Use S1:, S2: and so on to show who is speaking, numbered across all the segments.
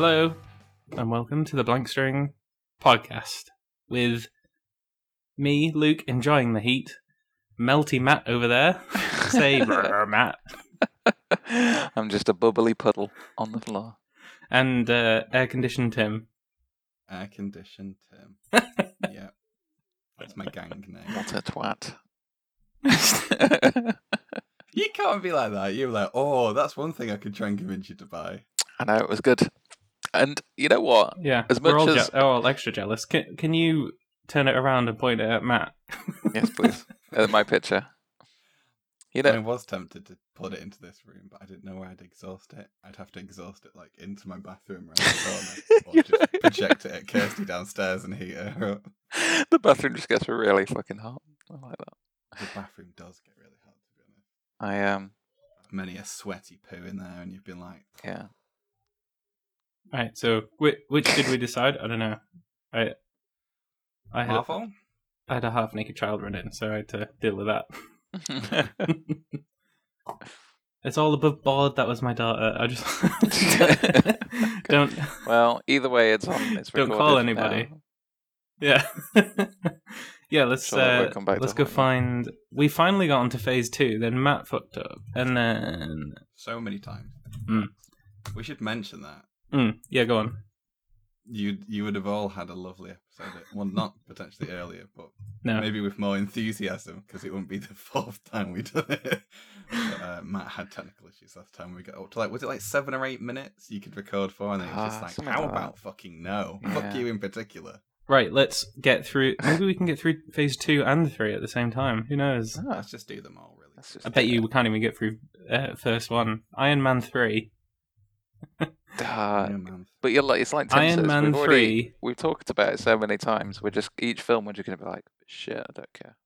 S1: Hello, and welcome to the Blank String podcast with me, Luke, enjoying the heat. Melty Matt over there. Say, "Brr, Matt.
S2: I'm just a bubbly puddle on the floor.
S1: And uh, air conditioned Tim.
S3: Air conditioned Tim. yeah. That's my gang name.
S2: What a twat.
S3: You can't be like that. You're like, oh, that's one thing I could try and convince you to buy.
S2: I know it was good. And you know what?
S1: Yeah,
S2: As
S1: we're
S2: much
S1: all,
S2: as-
S1: je- all extra jealous. Can, can you turn it around and point it at Matt?
S2: Yes, please. Uh, my picture. You know, I
S3: was tempted to put it into this room, but I didn't know where I'd exhaust it. I'd have to exhaust it like into my bathroom around the corner, or just
S2: know-
S3: project it at Kirsty downstairs and heat her up.
S2: the bathroom just gets really fucking hot. I like that.
S3: The bathroom does get really hot, to be honest.
S2: I um,
S3: Many a sweaty poo in there, and you've been like,
S2: yeah.
S1: Right, so which, which did we decide? I don't know. I I had,
S3: Marvel?
S1: I had a half naked child run in, so I had to deal with that. It's all above board. That was my daughter. I just don't
S2: well, either way, it's on. It's
S1: Don't call anybody.
S2: now.
S1: Yeah, yeah. Let's
S2: Sure, we'll
S1: uh,
S2: come back
S1: let's go
S2: Hollywood.
S1: find. We finally got onto phase two. Then Matt fucked up, and then
S3: So many times.
S1: Mm.
S3: We should mention that.
S1: Mm, yeah, go on.
S3: You you would have all had a lovely episode. Well, not potentially earlier, but
S1: No,
S3: maybe with more enthusiasm because it wouldn't be the fourth time we'd done it. But, uh, Matt had technical issues last time. We got up to like was it like seven or eight minutes you could record for, and then it was
S2: Ah,
S3: just like, how
S2: like that.
S3: about fucking no?
S2: Yeah.
S3: Fuck you in particular.
S1: right. Let's get through. Maybe we can get through phase two and three at the same time. Who knows?
S2: Ah,
S3: Let's just do them all, really.
S2: let's just
S1: I bet
S2: do
S1: you we can't even get through uh, first one. Iron Man three.
S3: Iron Man.
S2: but you're like, it's like Tim
S1: Iron
S2: says,
S1: Man
S2: we've already,
S1: three.
S2: we've talked about it so many times. We're just each film we're just gonna be like, shit, I don't care.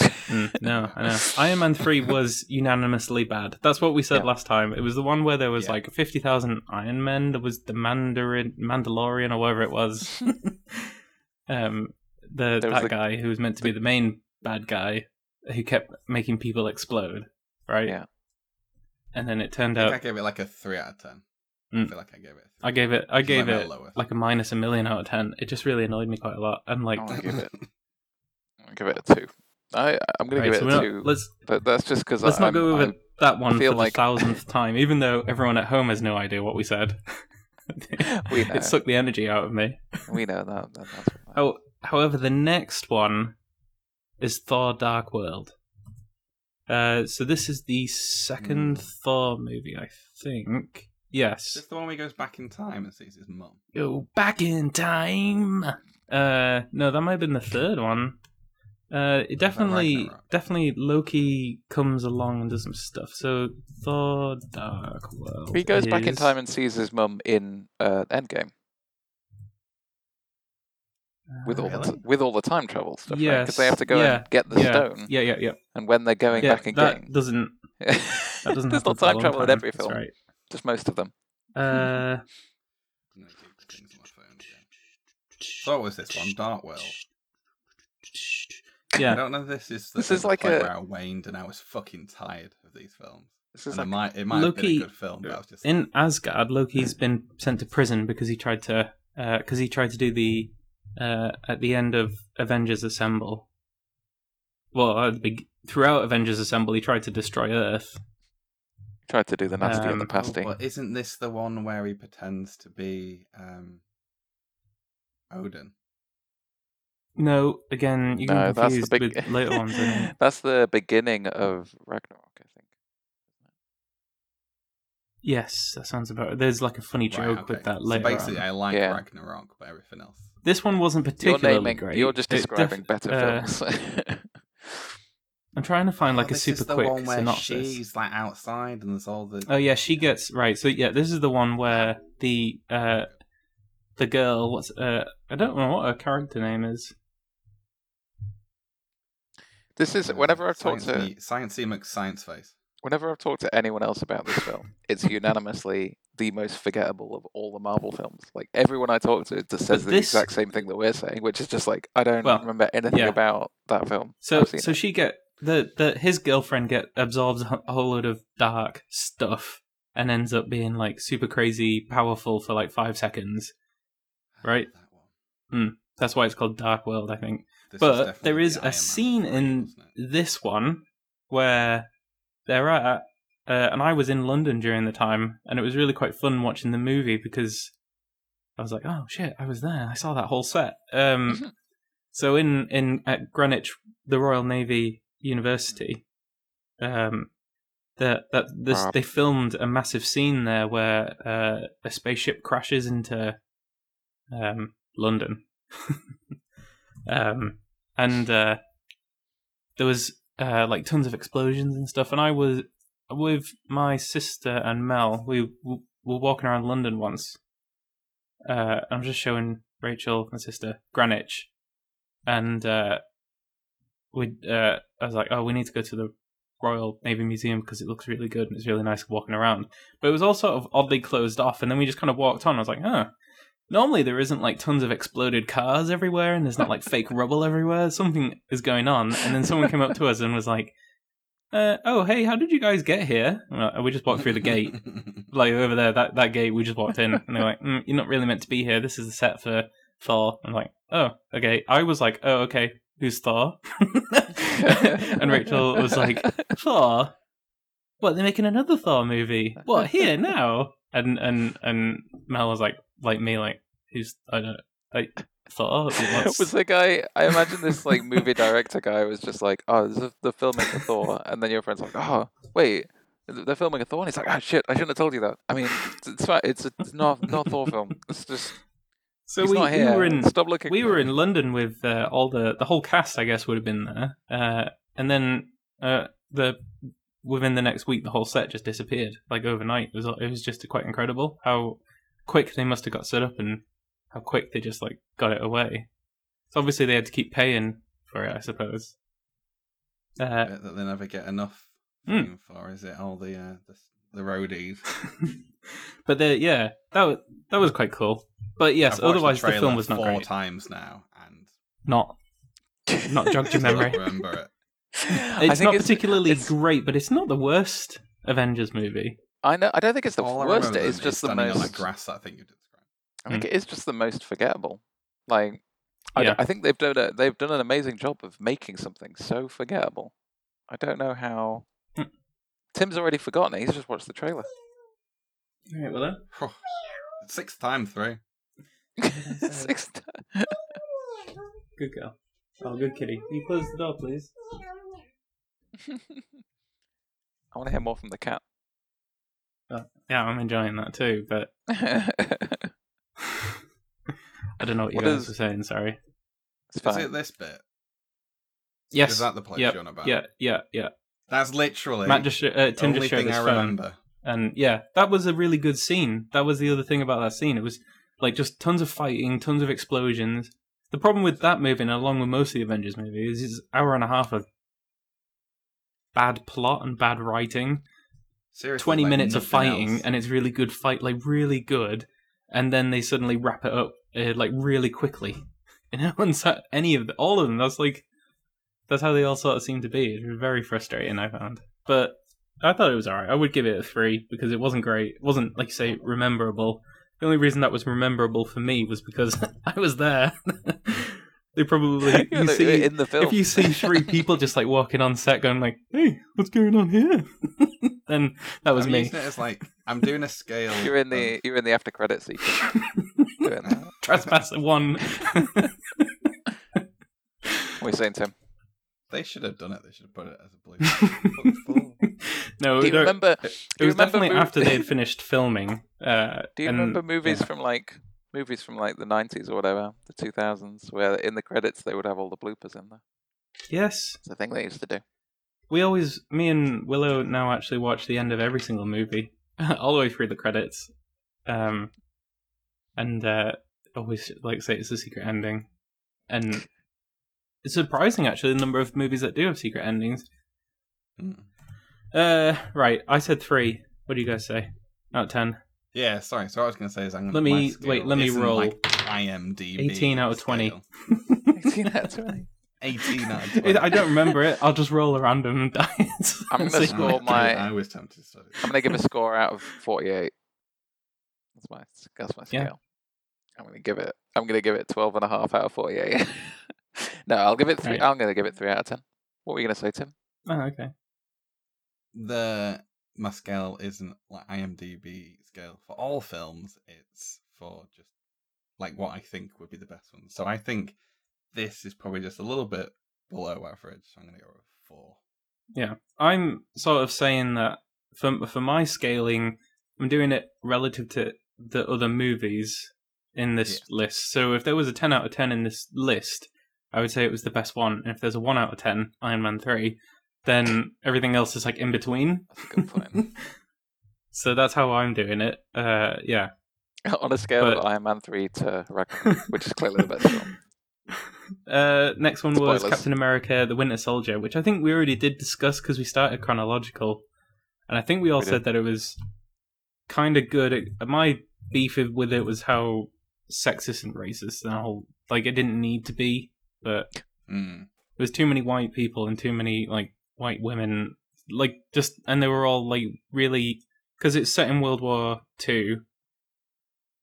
S1: Mm, no, I know. Iron Man 3 was unanimously bad. That's what we said
S2: Yeah.
S1: last time. It was the one where there was
S3: Yeah.
S1: like 50,000 Iron Men. There was the Mandarin, Mandalorian or whatever it was. um, the
S2: There was
S1: That
S2: the-
S1: guy who was meant to be the main bad guy who kept making people explode, right?
S2: Yeah.
S1: And then it turned
S3: I think I gave it like a three out of ten.
S1: Mm.
S3: I feel like I gave it.
S1: I gave it I gave it
S3: lowest.
S1: like a minus a million out of 10. It just really annoyed me quite a lot. And like
S2: I give it. I'll give it a two. I I'm gonna
S1: Right,
S2: give
S1: so
S2: it
S1: we're
S2: a
S1: not-
S2: two,
S1: let's
S2: but that's just because
S1: let's
S2: I'm,
S1: not go over
S2: I'm-
S1: that one
S2: feel
S1: for
S2: like-
S1: the thousandth time, even though everyone at home has no idea what we said.
S2: We know.
S1: it sucked the energy out of me.
S2: we know that. that that's fine.
S1: Oh, however, the next one is Thor: Dark World. Uh, so this is the second Thor movie, I think.
S3: Is
S1: Yes.
S3: this the one where he goes back in time and sees his mum?
S1: Go back in time. Uh, no, that might have been the third one. Uh, it definitely, definitely Loki comes along and does some stuff. So Thor: Dark World.
S2: He goes back in time and sees his mum in uh, Endgame with all the
S3: Really?
S2: t- with all the time travel stuff. Because
S1: Yes,
S2: they have to go
S1: yeah,
S2: and get the
S1: yeah,
S2: stone,
S1: Yeah, yeah, yeah.
S2: and when they're going
S1: yeah
S2: back
S1: that doesn't that doesn't
S2: there's not
S1: for a
S2: time travel in
S1: time,
S2: every
S1: that's
S2: film,
S1: right.
S2: Just most of them.
S1: Uh,
S3: No, keep things on my phone again. So what was this one? Dark World. I don't know. This is the,
S2: This is like
S3: point
S2: a-
S3: where I waned and I was fucking tired of these films.
S2: This is
S3: And
S2: like
S3: it might it might have been a good film, but I was just
S1: in Asgard, Loki's been sent to prison because he tried to because he tried to do the uh, at the end of Avengers Assemble. Well, at the big, throughout Avengers Assemble, he tried to destroy Earth.
S2: Tried to do the nasty and the
S1: Um,
S2: pasty.
S3: Oh, but isn't this the one where he pretends to be um, Odin?
S1: No, again, you
S2: no,
S1: can
S2: that's the big.
S1: with later ones.
S2: That's the beginning of Ragnarok, I think.
S1: Yes, that sounds about. There's like a funny joke
S3: Right,
S1: with
S3: okay.
S1: that
S3: So
S1: later.
S3: basically,
S1: on.
S3: I like
S2: Yeah.
S3: Ragnarok, but everything else.
S1: This one wasn't
S2: You're
S1: particularly
S2: naming.
S1: great.
S2: You're just
S1: It def-
S2: describing better
S1: uh,
S2: films.
S1: I'm trying to find like
S3: Oh,
S1: a
S3: this
S1: super
S3: is the
S1: quick
S3: one where
S1: synopsis.
S3: she's like outside and there's all the.
S1: Oh yeah, she gets right. So yeah, this is the one where the uh the girl what's uh I don't know what her character name is.
S2: this is whenever I've talked
S3: Science
S2: to
S3: me- Science Emix Science Face.
S2: whenever I've talked to anyone else about this film, it's unanimously the most forgettable of all the Marvel films. Like everyone I talk to just says
S1: But
S2: the exact same thing that we're saying, which is just like I don't
S1: Well,
S2: remember anything
S1: yeah.
S2: about that film.
S1: So so
S2: it.
S1: she get the the his girlfriend get absorbs a whole load of dark stuff and ends up being like super crazy powerful for like five seconds. Right.
S3: That one.
S1: That's why it's called Dark World, I think.
S3: This
S1: But
S3: definitely
S1: there is
S3: the
S1: a scene in this one where they're at, uh, and I was in London during the time, and it was really quite fun watching the movie because I was like, oh shit, I was there, I saw that whole set. Um, so in in at Greenwich, the Royal Navy University, um, that that this
S2: Rob.
S1: they filmed a massive scene there where uh, a spaceship crashes into um, London, um, and uh, there was uh, like tons of explosions and stuff. And I was with my sister and Mel. We, we were walking around London once. Uh, I'm just showing Rachel, my sister, Greenwich, and uh, we. Uh, I was like, "Oh, we need to go to the Royal Navy Museum because it looks really good and it's really nice walking around." But it was all sort of oddly closed off, and then we just kind of walked on. I was like, "Huh." Normally, there isn't like tons of exploded cars everywhere, and there's not like fake rubble everywhere. Something is going on, and then someone came up to us and was like, uh, "Oh, hey, how did you guys get here?" And we just walked through the gate, like over there. That that gate, we just walked in, and they're like, mm, "You're not really meant to be here. This is the set for Thor." I'm like, "Oh, okay." I was like, "Oh, okay. Who's Thor?" and Rachel was like, "Thor? What? They're making another Thor movie? What here now?" And and and Mel was like, like me, like, "Who's I don't like Thor? What's-
S2: was the guy? I imagine this like movie director guy was just like, "Oh, this is the of Thor," and then your friend's like, "Oh, wait, they're filming a Thor," and he's like, "Oh shit, I shouldn't have told you that." I mean, it's, it's. It's, it's not not a Thor film. It's just
S1: so
S2: he's
S1: we,
S2: not
S1: we were in
S2: Stop looking.
S1: we were in London with uh, all the the whole cast. I guess would have been there, uh, and then uh, the within the next week, the whole set just disappeared like overnight. It was it was just quite incredible how quick they must have got set up and how quick they just like got it away. So obviously they had to keep paying for it, I suppose. Uh,
S3: bit that they never get enough fame for, is it? All the uh, the, the roadies.
S1: but the, yeah, that was that was quite cool. But yes, otherwise the,
S3: trailer
S1: film was not
S3: four
S1: great.
S3: times now, and
S1: Not not jogged your
S3: still
S1: memory.
S3: remember it.
S2: I
S1: It's
S2: think
S1: not particularly
S2: it's-
S1: great, but it's not the worst Avengers movie.
S2: I know. I don't think it's the
S3: All
S2: worst. It's
S3: them
S2: just the
S3: standing on
S2: most.
S3: that grass I think you described.
S2: I think hmm. it is just the most forgettable. Like, I, d-
S1: Yeah.
S2: I think they've done a, they've done an amazing job of making something so forgettable. I don't know how. Tim's already forgotten it. He's just watched the trailer.
S1: All right, well then.
S3: Sixth time through.
S2: Six t-
S1: Good girl. Oh, good kitty. Can you close the door, please?
S2: I want to hear more from the cat.
S1: Uh, yeah, I'm enjoying that too, but I don't know what you
S2: What
S1: guys
S2: is-
S1: were saying. Sorry.
S2: it's
S3: Is it this bit?
S1: Yes.
S3: Is that the place
S1: yep.
S3: you're on about?
S1: Yeah, yeah, yeah.
S3: That's literally
S1: Matt just sh- uh, Tim
S3: only
S1: just showed
S3: thing
S1: his
S3: I
S1: phone,
S3: remember.
S1: and yeah, that was a really good scene. That was the other thing about that scene. It was like just tons of fighting, tons of explosions. The problem with that movie, and along with most of the Avengers movies, is it's hour and a half of bad plot and bad writing.
S3: Seriously,
S1: 20
S3: like
S1: minutes of fighting
S3: else.
S1: and it's really good fight like really good and then they suddenly wrap it up uh, like really quickly you know and so any of the, all of them that's like that's how they all sort of seem to be it was very frustrating i found but i thought it was alright i would give it a three because it wasn't great it wasn't like you say rememberable the only reason that was memorable for me was because i was there they probably
S2: Yeah,
S1: you see
S2: in the film.
S1: if you see three people just like walking on set going like hey what's going on here then that was
S3: I'm
S1: me
S3: using it as like I'm doing a scale.
S2: You're in
S3: of-
S2: the you're in the after credits sequence doing that.
S1: Trespasser one.
S2: What are you saying, Tim?
S3: They should have done it. They should have put it as a blue. Look full.
S1: no,
S2: Do you
S1: no,
S2: remember?
S1: it
S2: do you
S1: was
S2: remember
S1: definitely
S2: mov-
S1: after they had finished filming. Uh,
S2: Do you
S1: and-
S2: remember movies
S1: yeah.
S2: from like movies from like the nineties or whatever, the two thousands, where in the credits they would have all the bloopers in there?
S1: Yes,
S2: It's a thing they used to do.
S1: we always, me and Willow now actually watch the end of every single movie, all the way through the credits, um, and uh, always like say it's a secret ending, and it's surprising actually the number of movies that do have secret endings.
S3: Hmm.
S1: Uh, right, I said three. What do you guys say? Out of ten.
S3: Yeah, sorry. So what I was going to say is I'm gonna
S1: Let me-
S3: scale
S1: wait, let me
S3: isn't
S1: roll.
S3: Like IMDb.
S1: 18 out of 20.
S2: 18 out of 20.
S3: 18 out of 20.
S1: I don't remember it. I'll just roll a random dice.
S2: I'm gonna
S1: see.
S2: score my-
S3: I was tempted to study.
S2: I'm gonna give a score out of 48. That's my that's my
S1: Yeah.
S2: scale. I'm gonna give it. I'm gonna give it 12 and a half out of 48. no, I'll give it three.
S1: Right.
S2: I'm gonna give it three out of 10. What were you gonna say, Tim?
S1: Oh, okay.
S3: the my scale isn't like IMDb scale for all films. It's for just like what I think would be the best ones. So I think this is probably just a little bit below average. So I'm gonna go with four.
S1: Yeah, I'm sort of saying that for for my scaling, I'm doing it relative to the other movies in this list. So if there was a 10 out of 10 in this list, I would say it was the best one. And if there's a 1 out of 10, Iron Man 3, then everything else is like in between.
S2: That's a good point.
S1: so that's how I'm doing it. Uh, yeah.
S2: On a scale of Iron Man 3 to Ragnarok, which is clearly the best one.
S1: Uh, next one was
S2: Spoilers.
S1: Captain America: The Winter Soldier, which I think we already did discuss because we started chronological, and I think we all
S2: We
S1: said that it was kind of good. It, my beef with it was how sexist and racist and whole like it didn't need to be, but
S3: Mm.
S1: there was too many white people and too many like white women, like just and they were all like really because it's set in World War Two,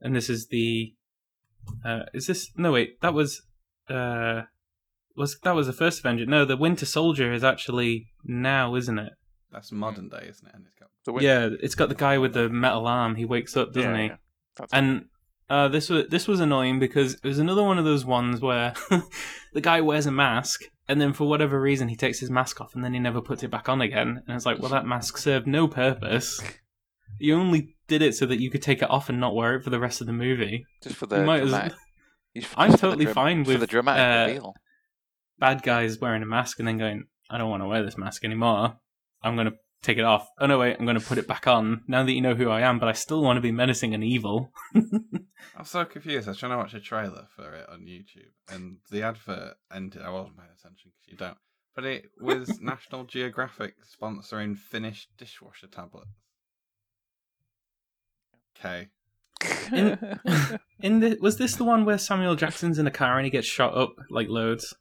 S1: and this is the uh, is this no wait that was uh was that was the first Avenger? No, the Winter Soldier is actually now, isn't it?
S3: That's modern day, isn't it? And it's got
S2: The win-
S1: Yeah, it's got the guy with the metal arm. He wakes up, doesn't
S2: yeah,
S1: he?
S2: yeah. That's
S1: And uh, this was this was annoying because it was another one of those ones where the guy wears a mask and then for whatever reason he takes his mask off and then he never puts it back on again. And it's like, well, that mask served no purpose. You only did it so that you could take it off and not wear it for the rest of the movie.
S2: just for the
S1: as-
S2: dramatic.
S1: I'm
S2: just for the
S1: totally
S2: dram-
S1: fine
S2: for the dramatic
S1: uh,
S2: reveal.
S1: Bad guys wearing a mask and then going, I don't want to wear this mask anymore. I'm going to take it off. Oh no, wait, I'm going to put it back on now that you know who I am, but I still want to be menacing and evil.
S3: I'm so confused. I was trying to watch a trailer for it on YouTube, and the advert ended. I wasn't paying attention because you don't. But it was National Geographic sponsoring Finnish dishwasher tablets. Okay.
S1: in- In the was this the one where Samuel Jackson's in a car and he gets shot up like loads?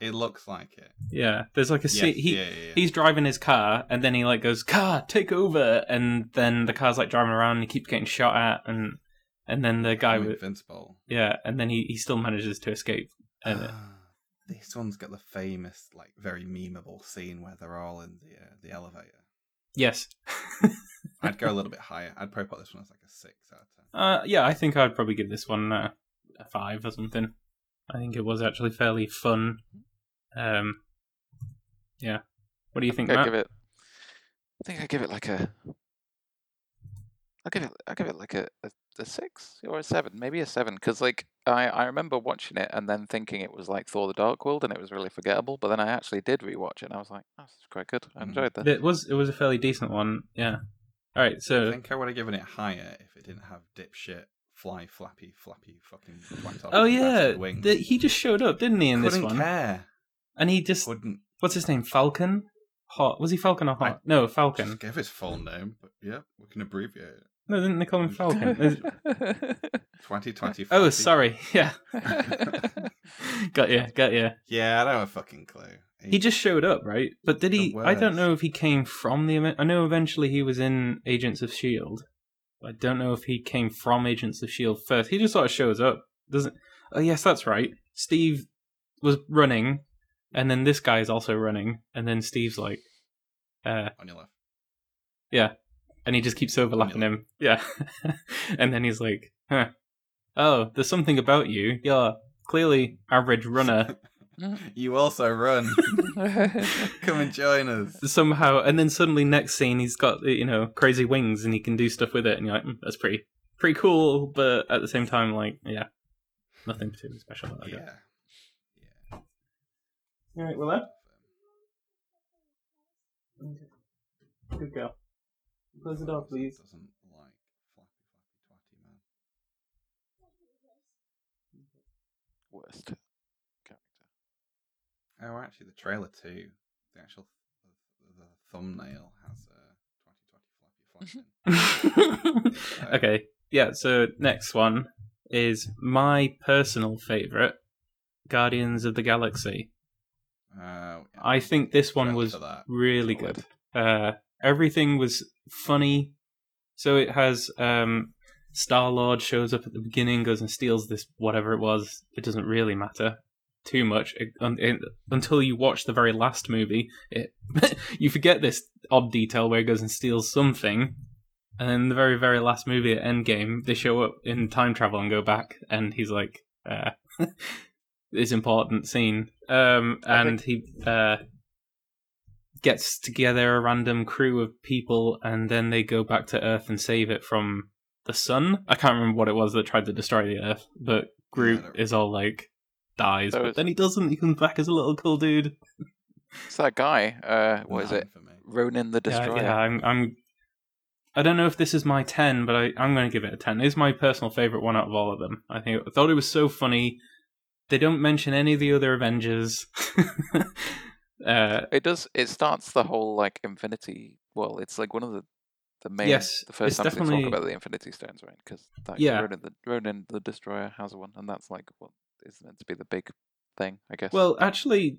S3: It looks like it.
S1: Yeah, there's like a scene.
S3: Yes,
S1: he
S3: yeah, yeah, yeah.
S1: he's driving his car and then he like goes, "Car, take over!" And then the car's like driving around and he keeps getting shot at and and then the guy with
S3: Invincible.
S1: yeah, and then he he still manages to escape. And
S3: this one's got the famous, like, very memeable scene where they're all in the uh, the elevator.
S1: yes,
S3: I'd go a little bit higher. I'd probably put this one as like a six out of ten.
S1: uh, yeah, I think I'd probably give this one uh, a five or something. I think it was actually fairly fun. Um, yeah. What do you think,
S2: I
S1: Matt?
S2: give it. I think I give it like a. I'll give it. I'll give it like a, a, a six or a seven, maybe a seven, because like I I remember watching it and then thinking it was like Thor: The Dark World and it was really forgettable, but then I actually did rewatch it and I was like, oh, this is quite good. I
S3: Mhm.
S2: enjoyed that.
S1: It was it was a fairly decent one. Yeah. All right. So I
S3: think I would have given it higher if it didn't have dipshit, fly, flappy, flappy, fucking
S1: oh yeah,
S3: bastard wings.
S1: the, he just showed up, didn't he, in
S3: Couldn't
S1: this one?
S3: care.
S1: And he just
S3: Couldn't.
S1: what's his name? Falcon. Hot. Was he Falcon or
S3: I-
S1: Hot? no, Falcon.
S3: Just give his full name, but yeah, we can abbreviate it.
S1: No, didn't they call him Falcon?
S3: 2020.
S1: oh, sorry. Yeah. got you. Got you.
S3: Yeah, I don't have a fucking clue.
S1: He just showed up, right? But did he? I don't know if he came from the. I know eventually he was in Agents of Shield. I don't know if he came from Agents of Shield first. He just sort of shows up, doesn't? Oh yes, that's right. Steve was running, and then this guy is also running, and then Steve's like, uh,
S3: on your left.
S1: yeah, and he just keeps overlapping him, yeah, and then he's like, huh, oh, there's something about you. You're clearly average runner.
S3: You also run. Come and join us.
S1: somehow and then suddenly next scene he's got you know crazy wings and he can do stuff with it and you're like mm, that's pretty pretty cool but at the same time like yeah nothing particularly special about
S3: Yeah.
S1: it all right well then good girl close the door please
S3: Doesn't like flappy, flappy, twatty man.
S2: Worst character.
S3: Oh, actually, the trailer too. The actual the, the thumbnail has a twatty, twatty, flappy, flappy.
S1: okay yeah so next one is my personal favorite Guardians of the Galaxy.
S3: Uh,
S1: I think this one was really good. Uh, everything was funny. So it has um, Star Lord shows up at the beginning, goes and steals this whatever it was. It doesn't really matter too much it, it- until you watch the very last movie. It you forget this odd detail where he goes and steals something, and then the very very last movie at Endgame, they show up in time travel and go back, and he's like, uh, "This important scene," um,
S2: I
S1: and he uh, gets together a random crew of people, and then they go back to Earth and save it from the sun. I can't remember what it was that tried to destroy the Earth, but Groot
S3: I don't
S1: is all like dies,
S2: So
S1: but then he doesn't. He comes back as a little cool dude.
S2: It's that guy. Uh, what is it?
S3: For me.
S2: Ronan the
S1: Yeah,
S2: Destroyer.
S1: Yeah, I'm, I'm. I don't know if this is my ten, but I, I'm going to give it a ten. It's my personal favorite one out of all of them. I think I thought it was so funny. They don't mention any of the other Avengers. uh,
S2: It does. It starts the whole like Infinity. Well, it's like one of the the main.
S1: Yes,
S2: the first time they
S1: definitely-
S2: talk about the Infinity Stones, right? Because like,
S1: Yeah.
S2: Ronan the Ronan the Destroyer has one, and that's like what is meant to be the big thing, I guess.
S1: well, actually,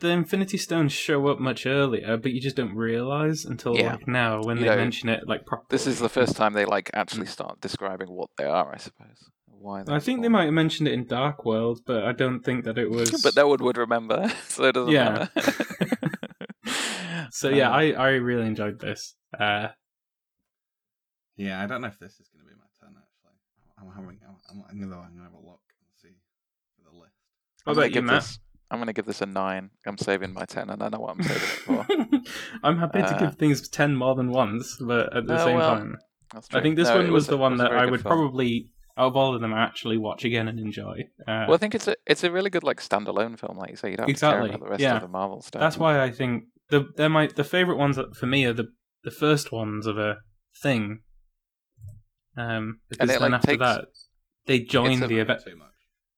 S1: the Infinity Stones show up much earlier, but you just don't realize until
S2: Yeah.
S1: like now when
S2: You
S1: they
S2: know,
S1: mention it like properly.
S2: this is the first time they like actually start describing what they are, I suppose. Why?
S1: I
S2: they're
S1: think they might have mentioned it in Dark World, but I don't think that it was.
S2: but no one would remember, so it doesn't
S1: Yeah.
S2: matter.
S1: So yeah,
S2: Um,
S1: I, I really enjoyed this. Uh,
S3: Yeah, I don't know if this is going to be my turn. Actually, I'm having. I'm, I'm, I'm gonna. I'm gonna have a look and see for the list.
S1: what
S2: I'm gonna
S1: about you,
S2: give
S1: Matt?
S2: this. I'm gonna give this a nine. I'm saving my ten, and I know what I'm saving it for.
S1: I'm happy to
S2: Uh,
S1: give things ten more than once, but at the
S2: Oh,
S1: same
S2: well,
S1: time, I think this
S2: No,
S1: one
S2: it
S1: was, the one
S2: was a
S1: that I would
S2: film.
S1: probably, out of all of them, actually watch again and enjoy. Uh,
S2: Well, I think it's a it's a really good like standalone film, like you say. You don't have to
S1: Exactly,
S2: care about the rest
S1: yeah.
S2: of the Marvel stuff.
S1: that's why I think the they're my the favorite ones that- for me are the the first ones of a thing. Um, because
S2: it,
S1: then
S2: like,
S1: after
S2: takes-
S1: that, they join the event.
S3: Too much.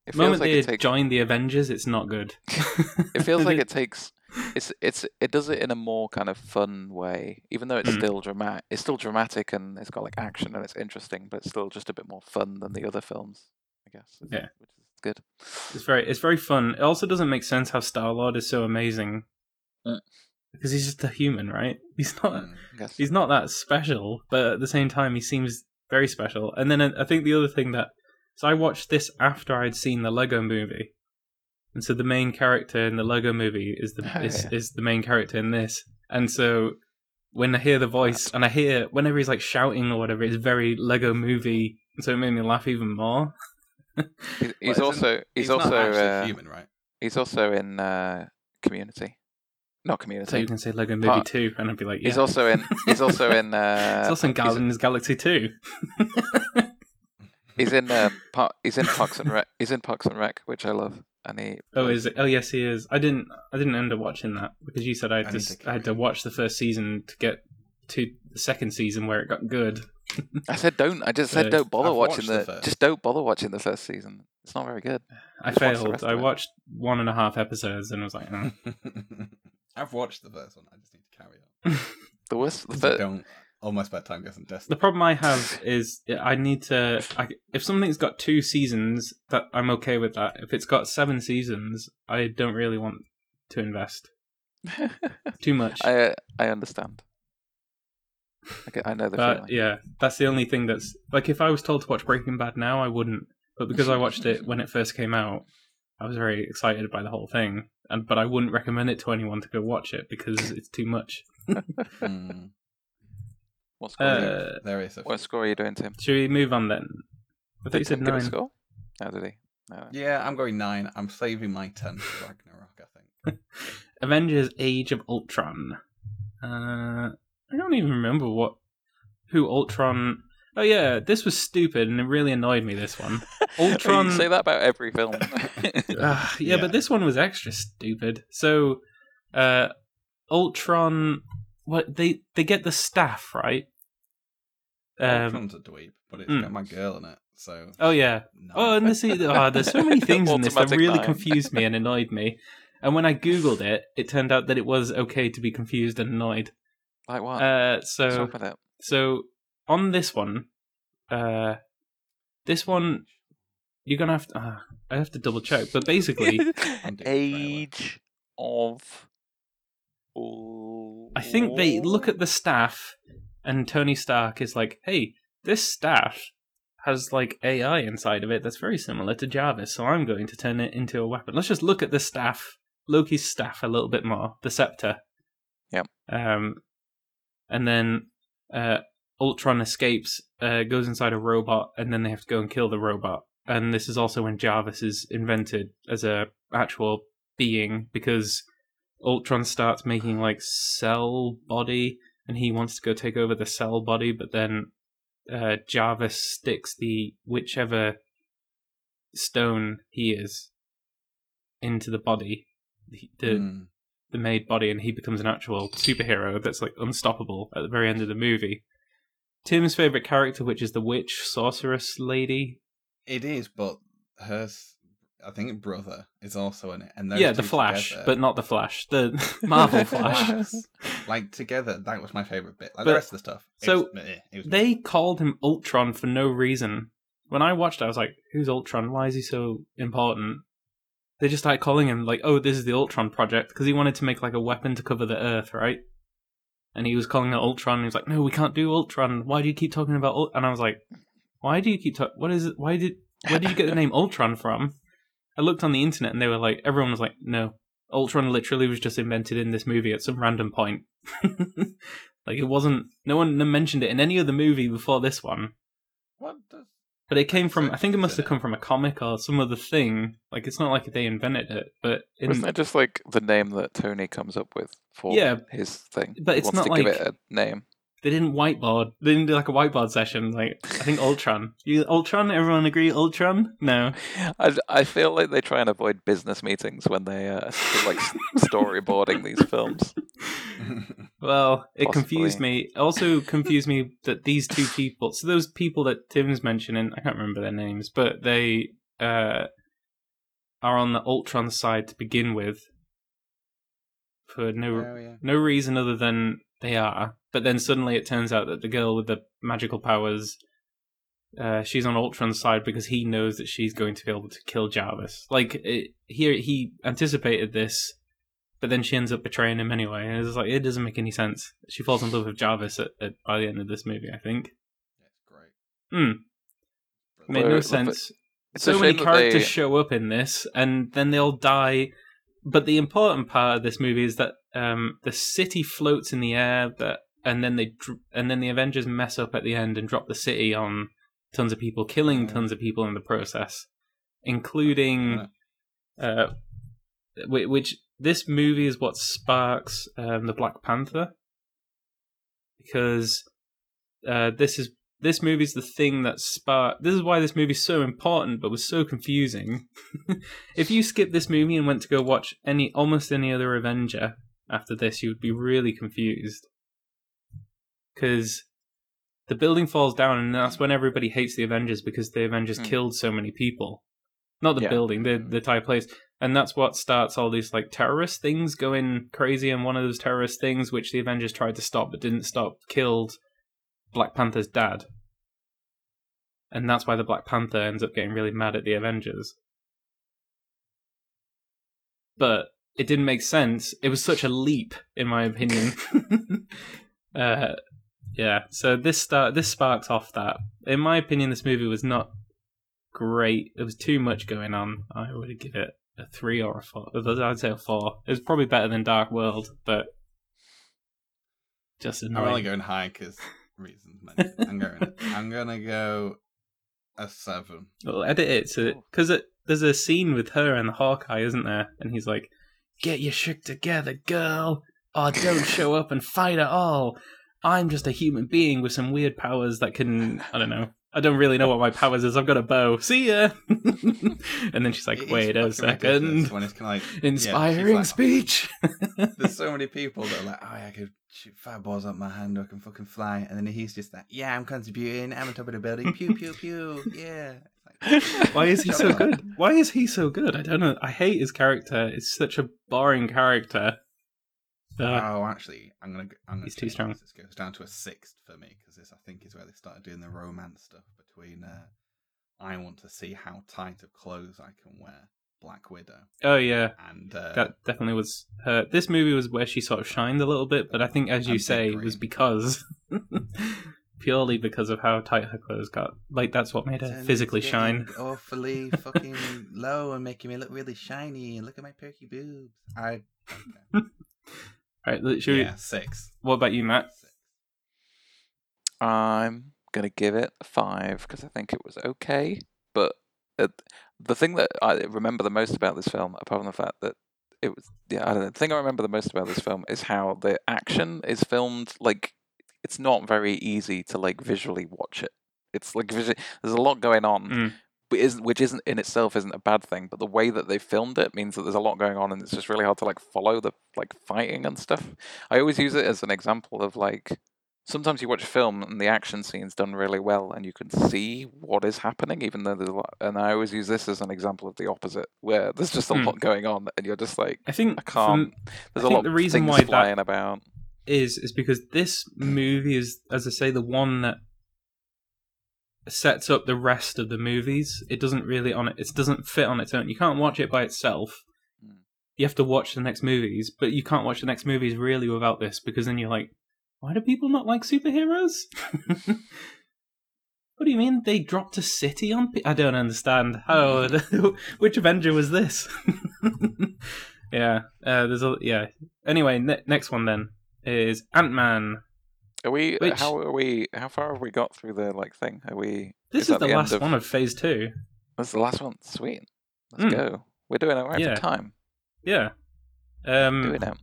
S2: it
S1: The moment
S2: like
S1: they
S2: it takes.
S1: join the Avengers, it's not good.
S2: It feels like it takes. It's it's it does it in a more kind of fun way, even though it's
S1: Mm.
S2: still dramatic. It's still dramatic and it's got like action and it's interesting, but it's still just a bit more fun than the other films, I guess.
S1: Yeah.
S2: which is good.
S1: It's very it's very fun. It also doesn't make sense how Star Lord is so amazing.
S2: Mm.
S1: Because he's just a human, right? He's not
S3: Mm.
S1: He's not that special, but at the same time he seems very special. And then I think the other thing that so I watched this after I'd seen the Lego movie. And so the main character in the Lego movie is the
S2: Oh,
S1: is,
S2: yeah.
S1: is the main character in this. And so when I hear the voice and I hear whenever he's like shouting or whatever, it's very Lego movie. So it made me laugh even more.
S2: He's, he's
S3: isn't-
S2: also he's,
S3: not
S2: also uh,
S3: human, right?
S2: he's also in uh, Community, not Community.
S1: So
S2: Community.
S1: you can say Lego Movie
S2: Part-
S1: 2, and I'd be like, yeah.
S2: He's also in. He's also in. Uh,
S1: It's also in
S2: he's-
S1: Guardians Galaxy 2.
S2: He's in. Uh, par- he's in Parks and Rec. He's in Parks and Rec, which I love. And he.
S1: Oh, is it? Oh, yes, he is. I didn't. I didn't end up watching that because you said I had
S3: I
S1: to.
S3: need to
S1: s- I had to watch the first season to get to the second season where it got good.
S2: I said don't. I just said
S1: Uh,
S2: don't bother
S3: I've
S2: watching
S3: the
S2: the.
S3: first.
S2: just don't bother watching the first season. It's not very good.
S1: I
S2: Just
S1: failed.
S2: rest
S1: I watched one and a half episodes and I was like, oh.
S3: I've watched the first one. I just need to carry on.
S2: The worst. The
S3: 'Cause I
S2: fir-
S3: don't. Almost bedtime goes in
S1: the problem I have is I need to. I, if something's got two seasons, that I'm okay with that. If it's got seven seasons, I don't really want to invest too much.
S2: I uh, I understand. Okay, I know the
S1: But
S2: feeling.
S1: yeah, that's the only thing that's like if I was told to watch Breaking Bad now, I wouldn't. But because I watched it when it first came out, I was very excited by the whole thing. And but I wouldn't recommend it to anyone to go watch it because it's too much.
S3: Mm,
S2: What score? are you-
S1: Uh,
S3: there is a
S2: what score are you doing, Tim?
S1: should we move on then? I thought you said
S2: Tim
S1: nine.
S2: score? Oh, did he? No.
S3: Yeah, I'm going nine. I'm saving my ten for Ragnarok. I think.
S1: Avengers: Age of Ultron. Uh, I don't even remember what who Ultron. Oh yeah, this was stupid and it really annoyed me. This one. Ultron-
S2: you say that about every film.
S1: Ah, yeah,
S3: Yeah.
S1: but this one was extra stupid. So, uh, Ultron, what they they get the staff right? Um,
S3: Ultron's a dweeb, but it's
S1: mm.
S3: got my girl in it. So.
S1: oh yeah.
S3: nine.
S1: Oh, and this is, oh, there's so many things in this that really
S2: nine.
S1: confused me and annoyed me. And when I googled it, it turned out that it was okay to be confused and annoyed.
S2: like what?
S1: Uh, so
S2: wrong with it?
S1: so on this one, uh, this one you're gonna have to. Uh, I have to double check, but basically,
S3: And do the trailer.
S2: Age of.
S1: I think they look at the staff, and Tony Stark is like, "Hey, this staff has like AI inside of it that's very similar to Jarvis, so I'm going to turn it into a weapon. Let's just look at the staff, Loki's staff, a little bit more. The scepter.
S2: Yep.
S1: Um, and then uh, Ultron escapes, uh, goes inside a robot, and then they have to go and kill the robot. And this is also when Jarvis is invented as a actual being because Ultron starts making like cell body, and he wants to go take over the cell body, but then uh, Jarvis sticks the whichever stone he is into the body, the the,
S3: Mm.
S1: the made body, and he becomes an actual superhero that's like unstoppable at the very end of the movie. Tim's favorite character, which is the witch sorceress lady.
S3: It is, but her, I think, brother is also in it, and
S1: yeah, the Flash,
S3: together-
S1: but not the Flash, the Marvel Flash.
S3: Like together, that was my favorite bit. Like
S1: But-
S3: the rest of the stuff.
S1: so,
S3: was, was
S1: They called him Ultron for no reason. When I watched it, I was like, who's Ultron? Why is he so important? They just started calling him, like, oh, this is the Ultron project, because he wanted to make, like, a weapon to cover the Earth, right? And he was calling it Ultron, and he was like, no, we can't do Ultron. Why do you keep talking about Ult-? And I was like, why do you keep talking? What is it? Why did, where did you get the name Ultron from? I looked on the internet, and they were like, everyone was like, no. Ultron literally was just invented in this movie at some random point. like, it wasn't, no one mentioned it in any other movie before this one.
S3: what does
S1: But it came from, I think it must have come from a comic or some other thing. Like, it's not like they invented it, but in,
S2: Wasn't it just like the name that Tony comes up with for
S1: Yeah,
S2: his thing?
S1: but
S2: He
S1: it's
S2: wants
S1: not
S2: to give
S1: like-
S2: it a name.
S1: they didn't whiteboard. They didn't do like a whiteboard session. Like, I think Ultron. You Ultron? Everyone agree Ultron? No.
S2: I, I feel like they try and avoid business meetings when they uh, like storyboarding these films.
S1: Well, it confused me. It also confused me that these two people, so those people that Tim's mentioning, I can't remember their names, but they uh, are on the Ultron side to begin with for no
S3: Oh, yeah.
S1: no reason other than they are. But then suddenly it turns out that the girl with the magical powers, uh, she's on Ultron's side because he knows that she's going to be able to kill Jarvis. Like it, here, he anticipated this, but then she ends up betraying him anyway. And it's like it doesn't make any sense. She falls in love with Jarvis at, at by the end of this movie. I think.
S3: That's great.
S1: Hmm. Made no sense.
S2: It's
S1: so many characters
S2: they-
S1: show up in this, and then they all die. But the important part of this movie is that um, the city floats in the air, that and then they and then the Avengers mess up at the end and drop the city on tons of people, killing tons of people in the process, including uh, which this movie is what sparks um, the Black Panther because uh, this is this movie's the thing that sparked. This is why this movie's so important, but was so confusing. if you skip this movie and went to go watch any almost any other Avenger after this, you would be really confused because the building falls down, and that's when everybody hates the Avengers because the Avengers
S2: Hmm.
S1: killed so many people. Not the
S2: Yeah.
S1: building, the the entire place, and that's what starts all these like terrorist things going crazy. And one of those terrorist things, which the Avengers tried to stop but didn't stop, killed Black Panther's dad, and that's why the Black Panther ends up getting really mad at the Avengers. But it didn't make sense. It was such a leap, in my opinion. uh, yeah. So this start this sparks off that. In my opinion, this movie was not great. There was too much going on. I would give it a three or a four. I'd say a four. It was probably better than Dark World, but just annoying.
S3: I'm only going high because reasons. I'm going. I'm gonna go a seven.
S1: Well, edit it so because it, there's a scene with her and the Hawkeye, isn't there? And he's like, "Get your shit together, girl, or don't show up and fight at all. I'm just a human being with some weird powers that can, I don't know." I don't really know what my powers is. I've got a bow. See ya. and then she's like, "Wait a second.
S3: When it's kind of like
S1: Inspiring
S3: yeah, she's
S1: speech."
S3: like, There's so many people that are like, oh, yeah, I could shoot fireballs up my hand or I can fucking fly, and then he's just like, yeah, I'm contributing. I'm on top of the building. Pew pew pew. Yeah.
S1: Why is he so good? Why is he so good? I don't know. I hate his character. It's such a boring character. Uh,
S3: oh, actually, I'm gonna. go- I'm gonna
S1: He's too strong.
S3: This. Goes down to a sixth for me because this, I think, is where they started doing the romance stuff between uh, I want to see how tight of clothes I can wear Black Widow.
S1: Oh yeah,
S3: And uh,
S1: that definitely was her. This movie was where she sort of shined a little bit, but I think, as you say, it was because purely because of how tight her clothes got. Like that's what made her
S3: Turn
S1: physically shine.
S3: Awfully fucking low and making me look really shiny. Look at my perky boobs. I.
S1: Right, should
S3: yeah,
S1: we,
S3: six.
S1: what about you, Matt?
S2: I'm gonna give it a five because I think it was okay. But it, the thing that I remember the most about this film, apart from the fact that it was, yeah, I don't know. The thing I remember the most about this film is how the action is filmed. Like, it's not very easy to like visually watch it. It's like there's a lot going on,
S1: Mm.
S2: Isn't which isn't in itself isn't a bad thing. But the way that they filmed it means that there's a lot going on, and it's just really hard to like follow the like fighting and stuff. I always use it as an example of like sometimes you watch a film and the action scene's done really well and you can see what is happening even though there's a lot and i always use this as an example of the opposite where there's just a
S1: Hmm.
S2: lot going on and you're just like
S1: I think
S2: i can't
S1: from-
S2: there's
S1: I
S2: a lot
S1: the reason why that-
S2: flying about
S1: is is because this movie is, as I say, the one that sets up the rest of the movies. It doesn't really on it. It doesn't fit on its own. You can't watch it by itself.
S2: Mm.
S1: You have to watch the next movies, but you can't watch the next movies really without this because then you're like, why do people not like superheroes? what do you mean they dropped a city on? Pe- I don't understand. How? which Avenger was this? yeah, uh, there's a yeah. Anyway, ne- next one then is Ant Man.
S2: Are we
S1: Which-
S2: how are we how far have we got through the like thing are we
S1: This
S2: Is
S1: is, the,
S2: the
S1: last
S2: of-
S1: one of Phase Two.
S2: that's the last one sweet let's
S1: Mm.
S2: go we're doing it right
S1: Yeah.
S2: for time
S1: Yeah. Um,
S2: doing it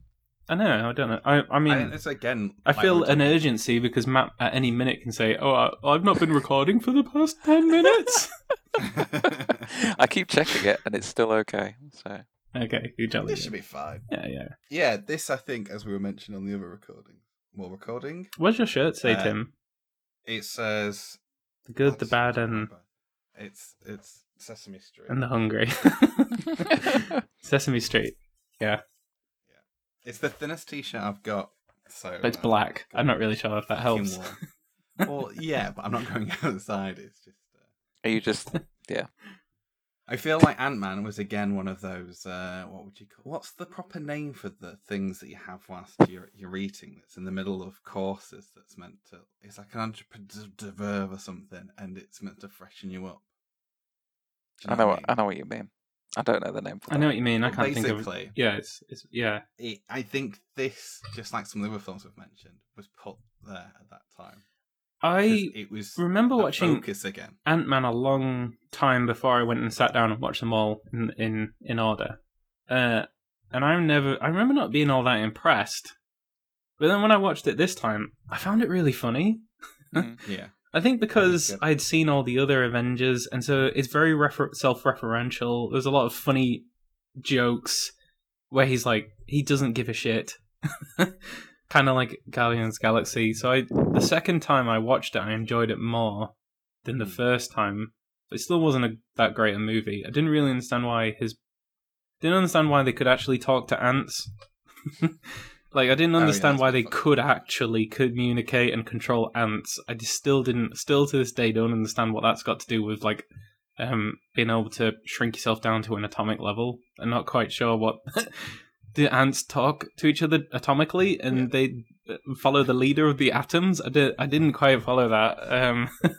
S1: I know. I don't know. I, I mean,
S3: I, it's again.
S1: I feel
S3: we're
S1: an
S3: talking-
S1: urgency because Matt at any minute can say, "Oh, I, I've not been recording for the past ten minutes."
S2: i keep checking it and it's still okay so
S1: okay, you jolly.
S3: this should be fine.
S1: Yeah, yeah.
S3: Yeah, this I think, as we were mentioning on the other recording, more recording.
S1: What's your shirt say,
S3: Uh,
S1: Tim?
S3: It says
S1: The good, the bad, and
S3: it's it's Sesame Street.
S1: and the hungry. Sesame Street, Yeah. Yeah.
S3: It's the thinnest T-shirt I've got. So
S1: but it's
S3: uh,
S1: black. I'm not really sure if that helps.
S3: well, yeah, but I'm not going outside. It's just. Uh,
S2: are you just
S3: I feel like Ant Man was again one of those. Uh, what would you call? What's the proper name for the things that you have whilst you're you're eating? That's in the middle of courses. That's meant to. It's like an entrepreneur or something, and it's meant to freshen you up. Do you
S2: i know what
S3: I
S2: i know what you mean i don't know the name for
S1: I know what you mean. I
S3: Well,
S1: can't think of.
S3: basically,
S1: Yeah, it's it's yeah.
S3: it, I think this, just like some of the other films we've mentioned, was put there at that time.
S1: I
S3: it was
S1: remember watching
S3: focus again.
S1: Ant Man a long time before I went and sat down and watched them all in in, in order. Uh, and I'm never I remember not being all that impressed. But then when I watched it this time, I found it really funny.
S2: Mhm.
S3: Yeah,
S1: I think because. I'd seen all the other Avengers, and so it's very refer- self-referential. There's a lot of funny jokes where he's like, he doesn't give a shit, kind of like Guardians Galaxy. So I, the second time I watched it, I enjoyed it more than the
S3: Hmm.
S1: first time. But it still wasn't a, that great a movie. I didn't really understand why his, didn't understand why they could actually talk to ants. Like I didn't
S3: Oh, yeah,
S1: understand why they
S3: funny.
S1: could actually communicate and control ants. I just still didn't, still to this day, don't understand what that's got to do with like um being able to shrink yourself down to an atomic level. I'm not quite sure what the ants talk to each other atomically, and
S3: Yeah.
S1: they uh, follow the leader of the atoms. I did, I didn't quite follow that. Um,
S3: I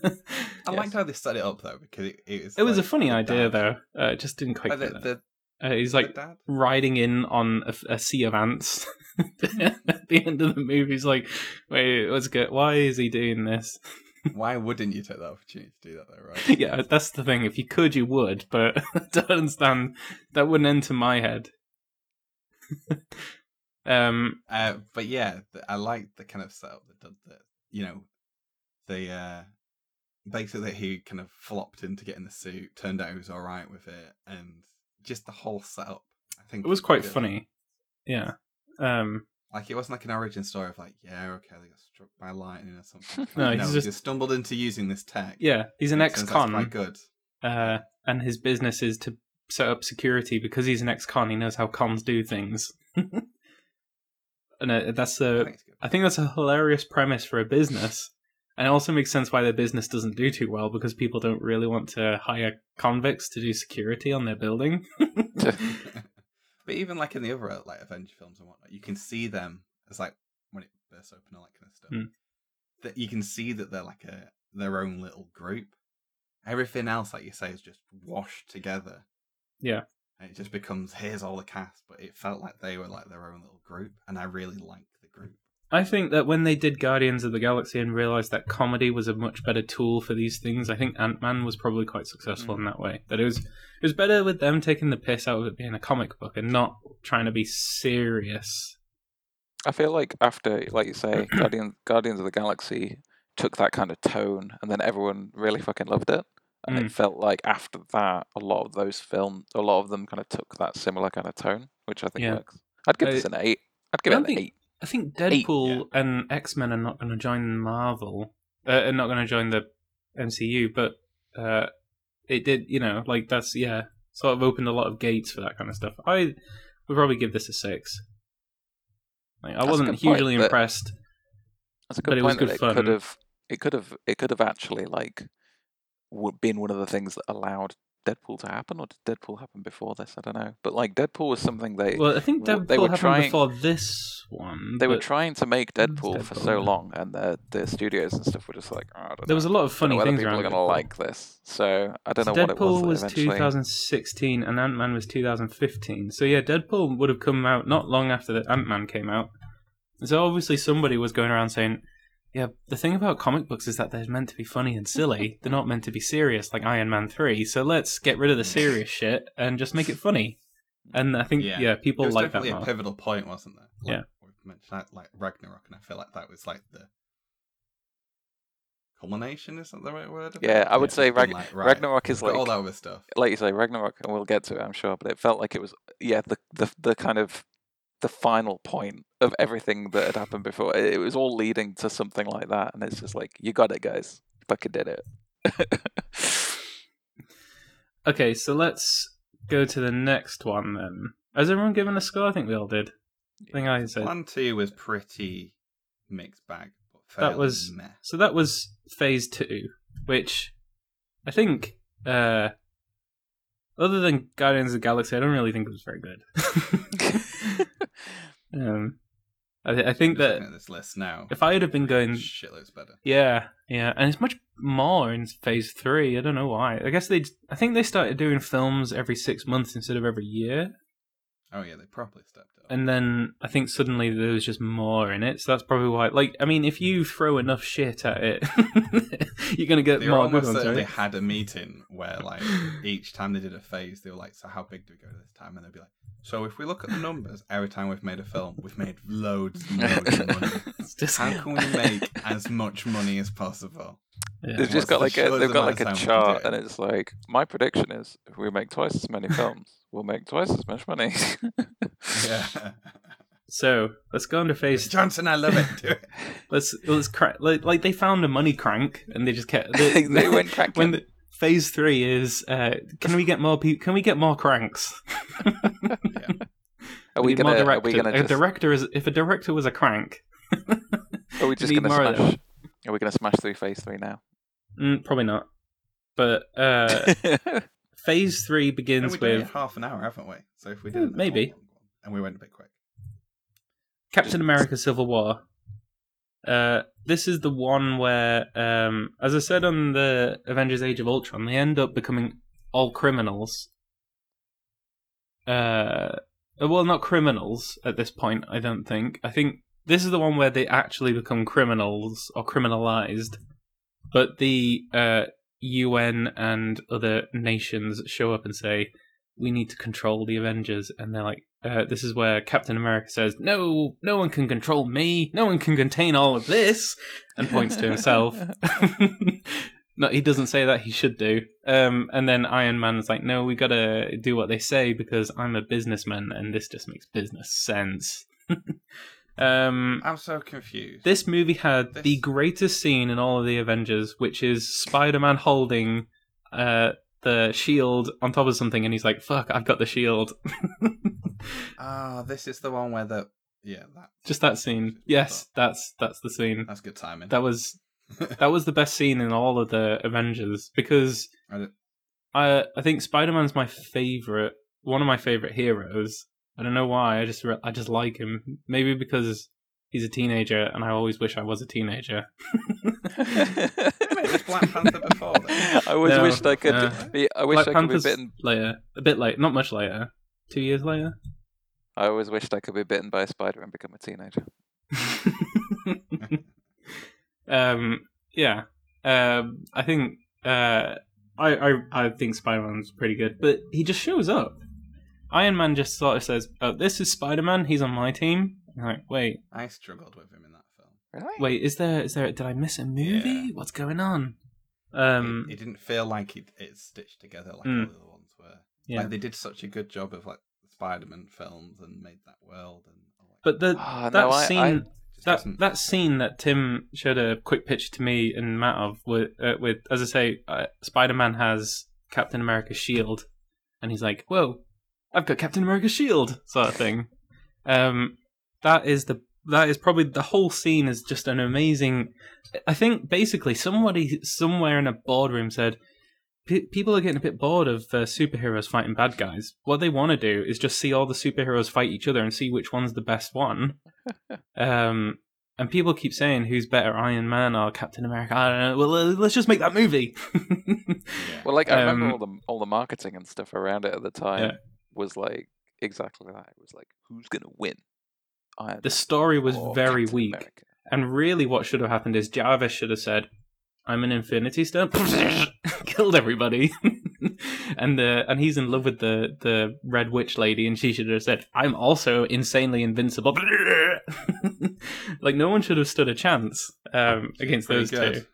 S1: yes.
S3: liked how they set it up though because it, it was.
S1: It was a funny idea
S3: dad-
S1: though. Uh, it just didn't quite.
S3: Like,
S1: get
S3: the, the,
S1: uh, he's like
S3: dad.
S1: riding in on a, a sea of ants at the end of the movie. He's like, wait, what's good? Why is he doing this?
S3: Why wouldn't you take the opportunity to do that though, right?
S1: yeah, that's the thing. If you could, you would, but I don't understand. That wouldn't enter my head. um,
S3: Uh, but yeah, I like the kind of setup that did that. You know, the uh, basically he kind of flopped into getting the suit. Turned out he was all right with it, and just the whole setup. I think
S1: it was quite
S3: good.
S1: funny. Yeah. Um,
S3: Like it wasn't like an origin story of like, yeah, okay, they got struck by lightning or something.
S1: No,
S3: Like,
S1: he's
S3: he
S1: just-
S3: just stumbled into using this tech.
S1: yeah, he's an
S3: Makes sense, that's
S1: ex-con.
S3: quite good.
S1: uh, and his business is to set up security because he's an ex-con. He knows how cons do things, and uh, that's
S3: I
S1: a.
S3: think.
S1: I think that's a hilarious premise for a business. And it also makes sense why their business doesn't do too well because people don't really want to hire convicts to do security on their building.
S3: but even like in the other like Avenger films and whatnot, you can see them as like when it bursts open all that kind of stuff.
S1: Mm.
S3: That you can see that they're like a their own little group. Everything else, like you say, is just washed together.
S1: Yeah.
S3: And it just becomes here's all the cast, but it felt like they were like their own little group, and I really liked the group.
S1: I think that when they did Guardians of the Galaxy and realized that comedy was a much better tool for these things, I think Ant Man was probably quite successful
S2: Mm.
S1: in that way. That it was it was better with them taking the piss out of it being a comic book and not trying to be serious.
S2: I feel like after, like you say, Guardian, Guardians of the Galaxy took that kind of tone, and then everyone really fucking loved it. And
S1: Mm.
S2: it felt like after that, a lot of those films, a lot of them kind of took that similar kind of tone, which I think
S1: Yeah.
S2: works. I'd give
S1: I-
S2: this an eight. I'd give it an
S1: think-
S2: eight.
S1: I think
S2: Eight,
S1: Deadpool and X Men are not going to join Marvel, uh, are not going to join the MCU, but uh, it did, you know, like that's yeah, sort of opened a lot of gates for that kind of stuff. I would probably give this a six. Like, I
S2: That's
S1: wasn't
S2: good point,
S1: hugely impressed.
S2: That's a
S1: but
S2: good
S1: it was
S2: point.
S1: good fun.
S2: It could have, it could have, it could have actually like been one of the things that allowed Deadpool to happen, or did Deadpool happen before this? I don't know. But like Deadpool was something they
S1: Well, I think Deadpool
S2: they were
S1: happened
S2: trying-
S1: before this one.
S2: they were trying to make
S1: it's
S2: Deadpool for so
S1: yeah.
S2: long, and the the studios and stuff were just like, oh, I don't
S1: There was a lot of funny
S2: whether
S1: things
S2: people
S1: around
S2: are gonna like this. So I don't
S1: So
S2: know what it was.
S1: Deadpool was
S2: eventually...
S1: 2016 and Ant Man was 2015. So yeah, Deadpool would have come out not long after that Ant Man came out. So obviously somebody was going around saying, "Yeah, the thing about comic books is that they're meant to be funny and silly. they're not meant to be serious like Iron Man 3. So let's get rid of the serious shit and just make it funny." And I think yeah,
S3: Yeah.
S1: people
S3: it was
S1: like that
S3: definitely a
S1: more.
S3: pivotal point, wasn't there? Like,
S1: Yeah.
S3: we've mentioned that, like Ragnarok, and I feel like that was like the culmination. Is that the right word? of it?
S2: Yeah, I would
S3: It's
S2: say Rag-
S3: like, right,
S2: Ragnarok is like
S3: all that other stuff.
S2: like you say, Ragnarok, and we'll get to it, I'm sure. But it felt like it was, yeah, the the the kind of the final point of everything that had happened before. It, it was all leading to something like that, and it's just like, you got it, guys. You fucking did it.
S1: Okay, so let's go to the next one then. Has everyone given a score? I think we all did. I think I said
S3: Plan two was pretty mixed bag. But
S1: That was-
S3: meh.
S1: So that was phase two, which I think, uh, other than Guardians of the Galaxy, I don't really think it was very good. um, I, I think that
S3: at this list now,
S1: if I had have been going,
S3: shitloads better.
S1: yeah, yeah, and it's much more in phase three. I don't know why. I guess they, I think they started doing films every six months instead of every year.
S3: Oh yeah, they properly stepped up.
S1: and then I think suddenly there was just more in it. So that's probably why. Like, I mean, if you throw enough shit at it, you're gonna get
S3: they were
S1: more good
S3: almost
S1: ones,
S3: certain they had a meeting where like each time they did a phase, they were like, "So how big do we go this time?" And they'd be like, "So if we look at the numbers, every time we've made a film, we've made loads, and loads of money.
S1: It's just
S3: How can we make as much money as possible?"
S1: Yeah.
S2: They've just got
S3: the
S2: like a, they've got like a
S3: time we can
S2: chart, and it's like my prediction is if we make twice as many films, we'll make twice as much money.
S3: Yeah,
S1: So let's go into phase.
S3: Johnson, I love it. Do it.
S1: Let's let's cra- like, like they found a money crank and they just kept. They,
S2: they went cracking.
S1: when the, phase three is, uh, can we get more people? Can we get more cranks?
S2: are we
S1: need more
S2: gonna? Are we gonna
S1: a
S2: just?
S1: director is if a director was a crank.
S2: Are we just gonna
S1: more
S2: smash? Are we gonna smash through phase three now?
S1: Mm, probably not. But uh, phase three begins
S3: we've done it
S1: with
S3: half an hour, haven't we? So if we
S1: Mm,
S3: did it,
S1: maybe.
S3: and we went a bit quick.
S1: Captain America: Civil War. Uh, this is the one where, um, as I said on the Avengers: Age of Ultron, they end up becoming all criminals. Uh, well, not criminals at this point. I don't think. I think this is the one where they actually become criminals or criminalized, but the uh, UN and other nations show up and say, "We need to control the Avengers," and they're like, uh, "This is where Captain America says, no, no one can control me. No one can contain all of this," and points to himself. no, he doesn't say that. He should do. Um, and then Iron Man's like, "No, we gotta do what they say because I'm a businessman, and this just makes business sense." um,
S3: I'm so confused.
S1: this movie had the greatest scene in all of the Avengers, which is Spider-Man holding uh, the shield on top of something, and he's like, "Fuck, I've got the shield."
S3: Ah, this is the one where the yeah that
S1: Just that scene. Yes, that's that's the scene.
S3: that's good timing.
S1: That was that was the best scene in all of the Avengers because
S3: I don't-
S1: I I think Spider Man's my favorite, one of my favorite heroes. I don't know why. I just re- I just like him. Maybe because he's a teenager, and I always wish I was a teenager.
S3: Black Panther before then?
S2: I always
S1: No,
S2: wished I could.
S1: uh,
S2: be, I wish
S1: Black
S2: I could
S1: Panther's
S2: be bitten.
S1: later, a bit late, not much later. Two years later.
S2: I always wished I could be bitten by a spider and become a teenager.
S1: um, yeah. Um, I think uh, I, I I think Spider Man's pretty good, but he just shows up. Iron Man just sort of says, "Oh, this is Spider Man. He's on my team." I'm like, wait,
S3: I struggled with him in that film.
S2: Really?
S1: wait, is there is there? Did I miss a movie?
S3: Yeah.
S1: What's going on? Um,
S3: it, it didn't feel like it, it's stitched together like
S1: Mm.
S3: all the other ones were.
S1: yeah.
S3: Like they did such a good job of like Spider-Man films and made that world and. all that.
S1: but the
S2: Ah,
S1: that
S2: no, I-
S1: scene.
S2: I-
S3: Just
S1: that
S3: wasn't-
S1: that scene that Tim showed a quick picture to me and Matt of with, uh, with as I say, uh, Spider Man has Captain America's shield, and he's like, "Whoa, I've got Captain America's shield," sort of thing. Um, that is the that is probably the whole scene is just an amazing. I think basically somebody somewhere in a boardroom said. "Pe- People are getting a bit bored of uh, superheroes fighting bad guys. What they want to do is just see all the superheroes fight each other and see which one's the best one. Um, and people keep saying who's better, Iron Man or Captain America. I don't know. Well, uh, let's just make that movie.
S3: Yeah.
S2: Well, like I remember
S1: Um,
S2: all the all the marketing and stuff around it at the time
S1: Yeah.
S2: Was like exactly that. It was like, who's gonna win? Iron
S1: the story was very
S2: Captain
S1: weak.
S2: America?
S1: And really, what should have happened is Jarvis should have said, "I'm an Infinity Stone," killed everybody, and the and he's in love with the the Red Witch lady, and she should have said, "I'm also insanely invincible." like no one should have stood a chance um, against those
S3: good.
S1: two.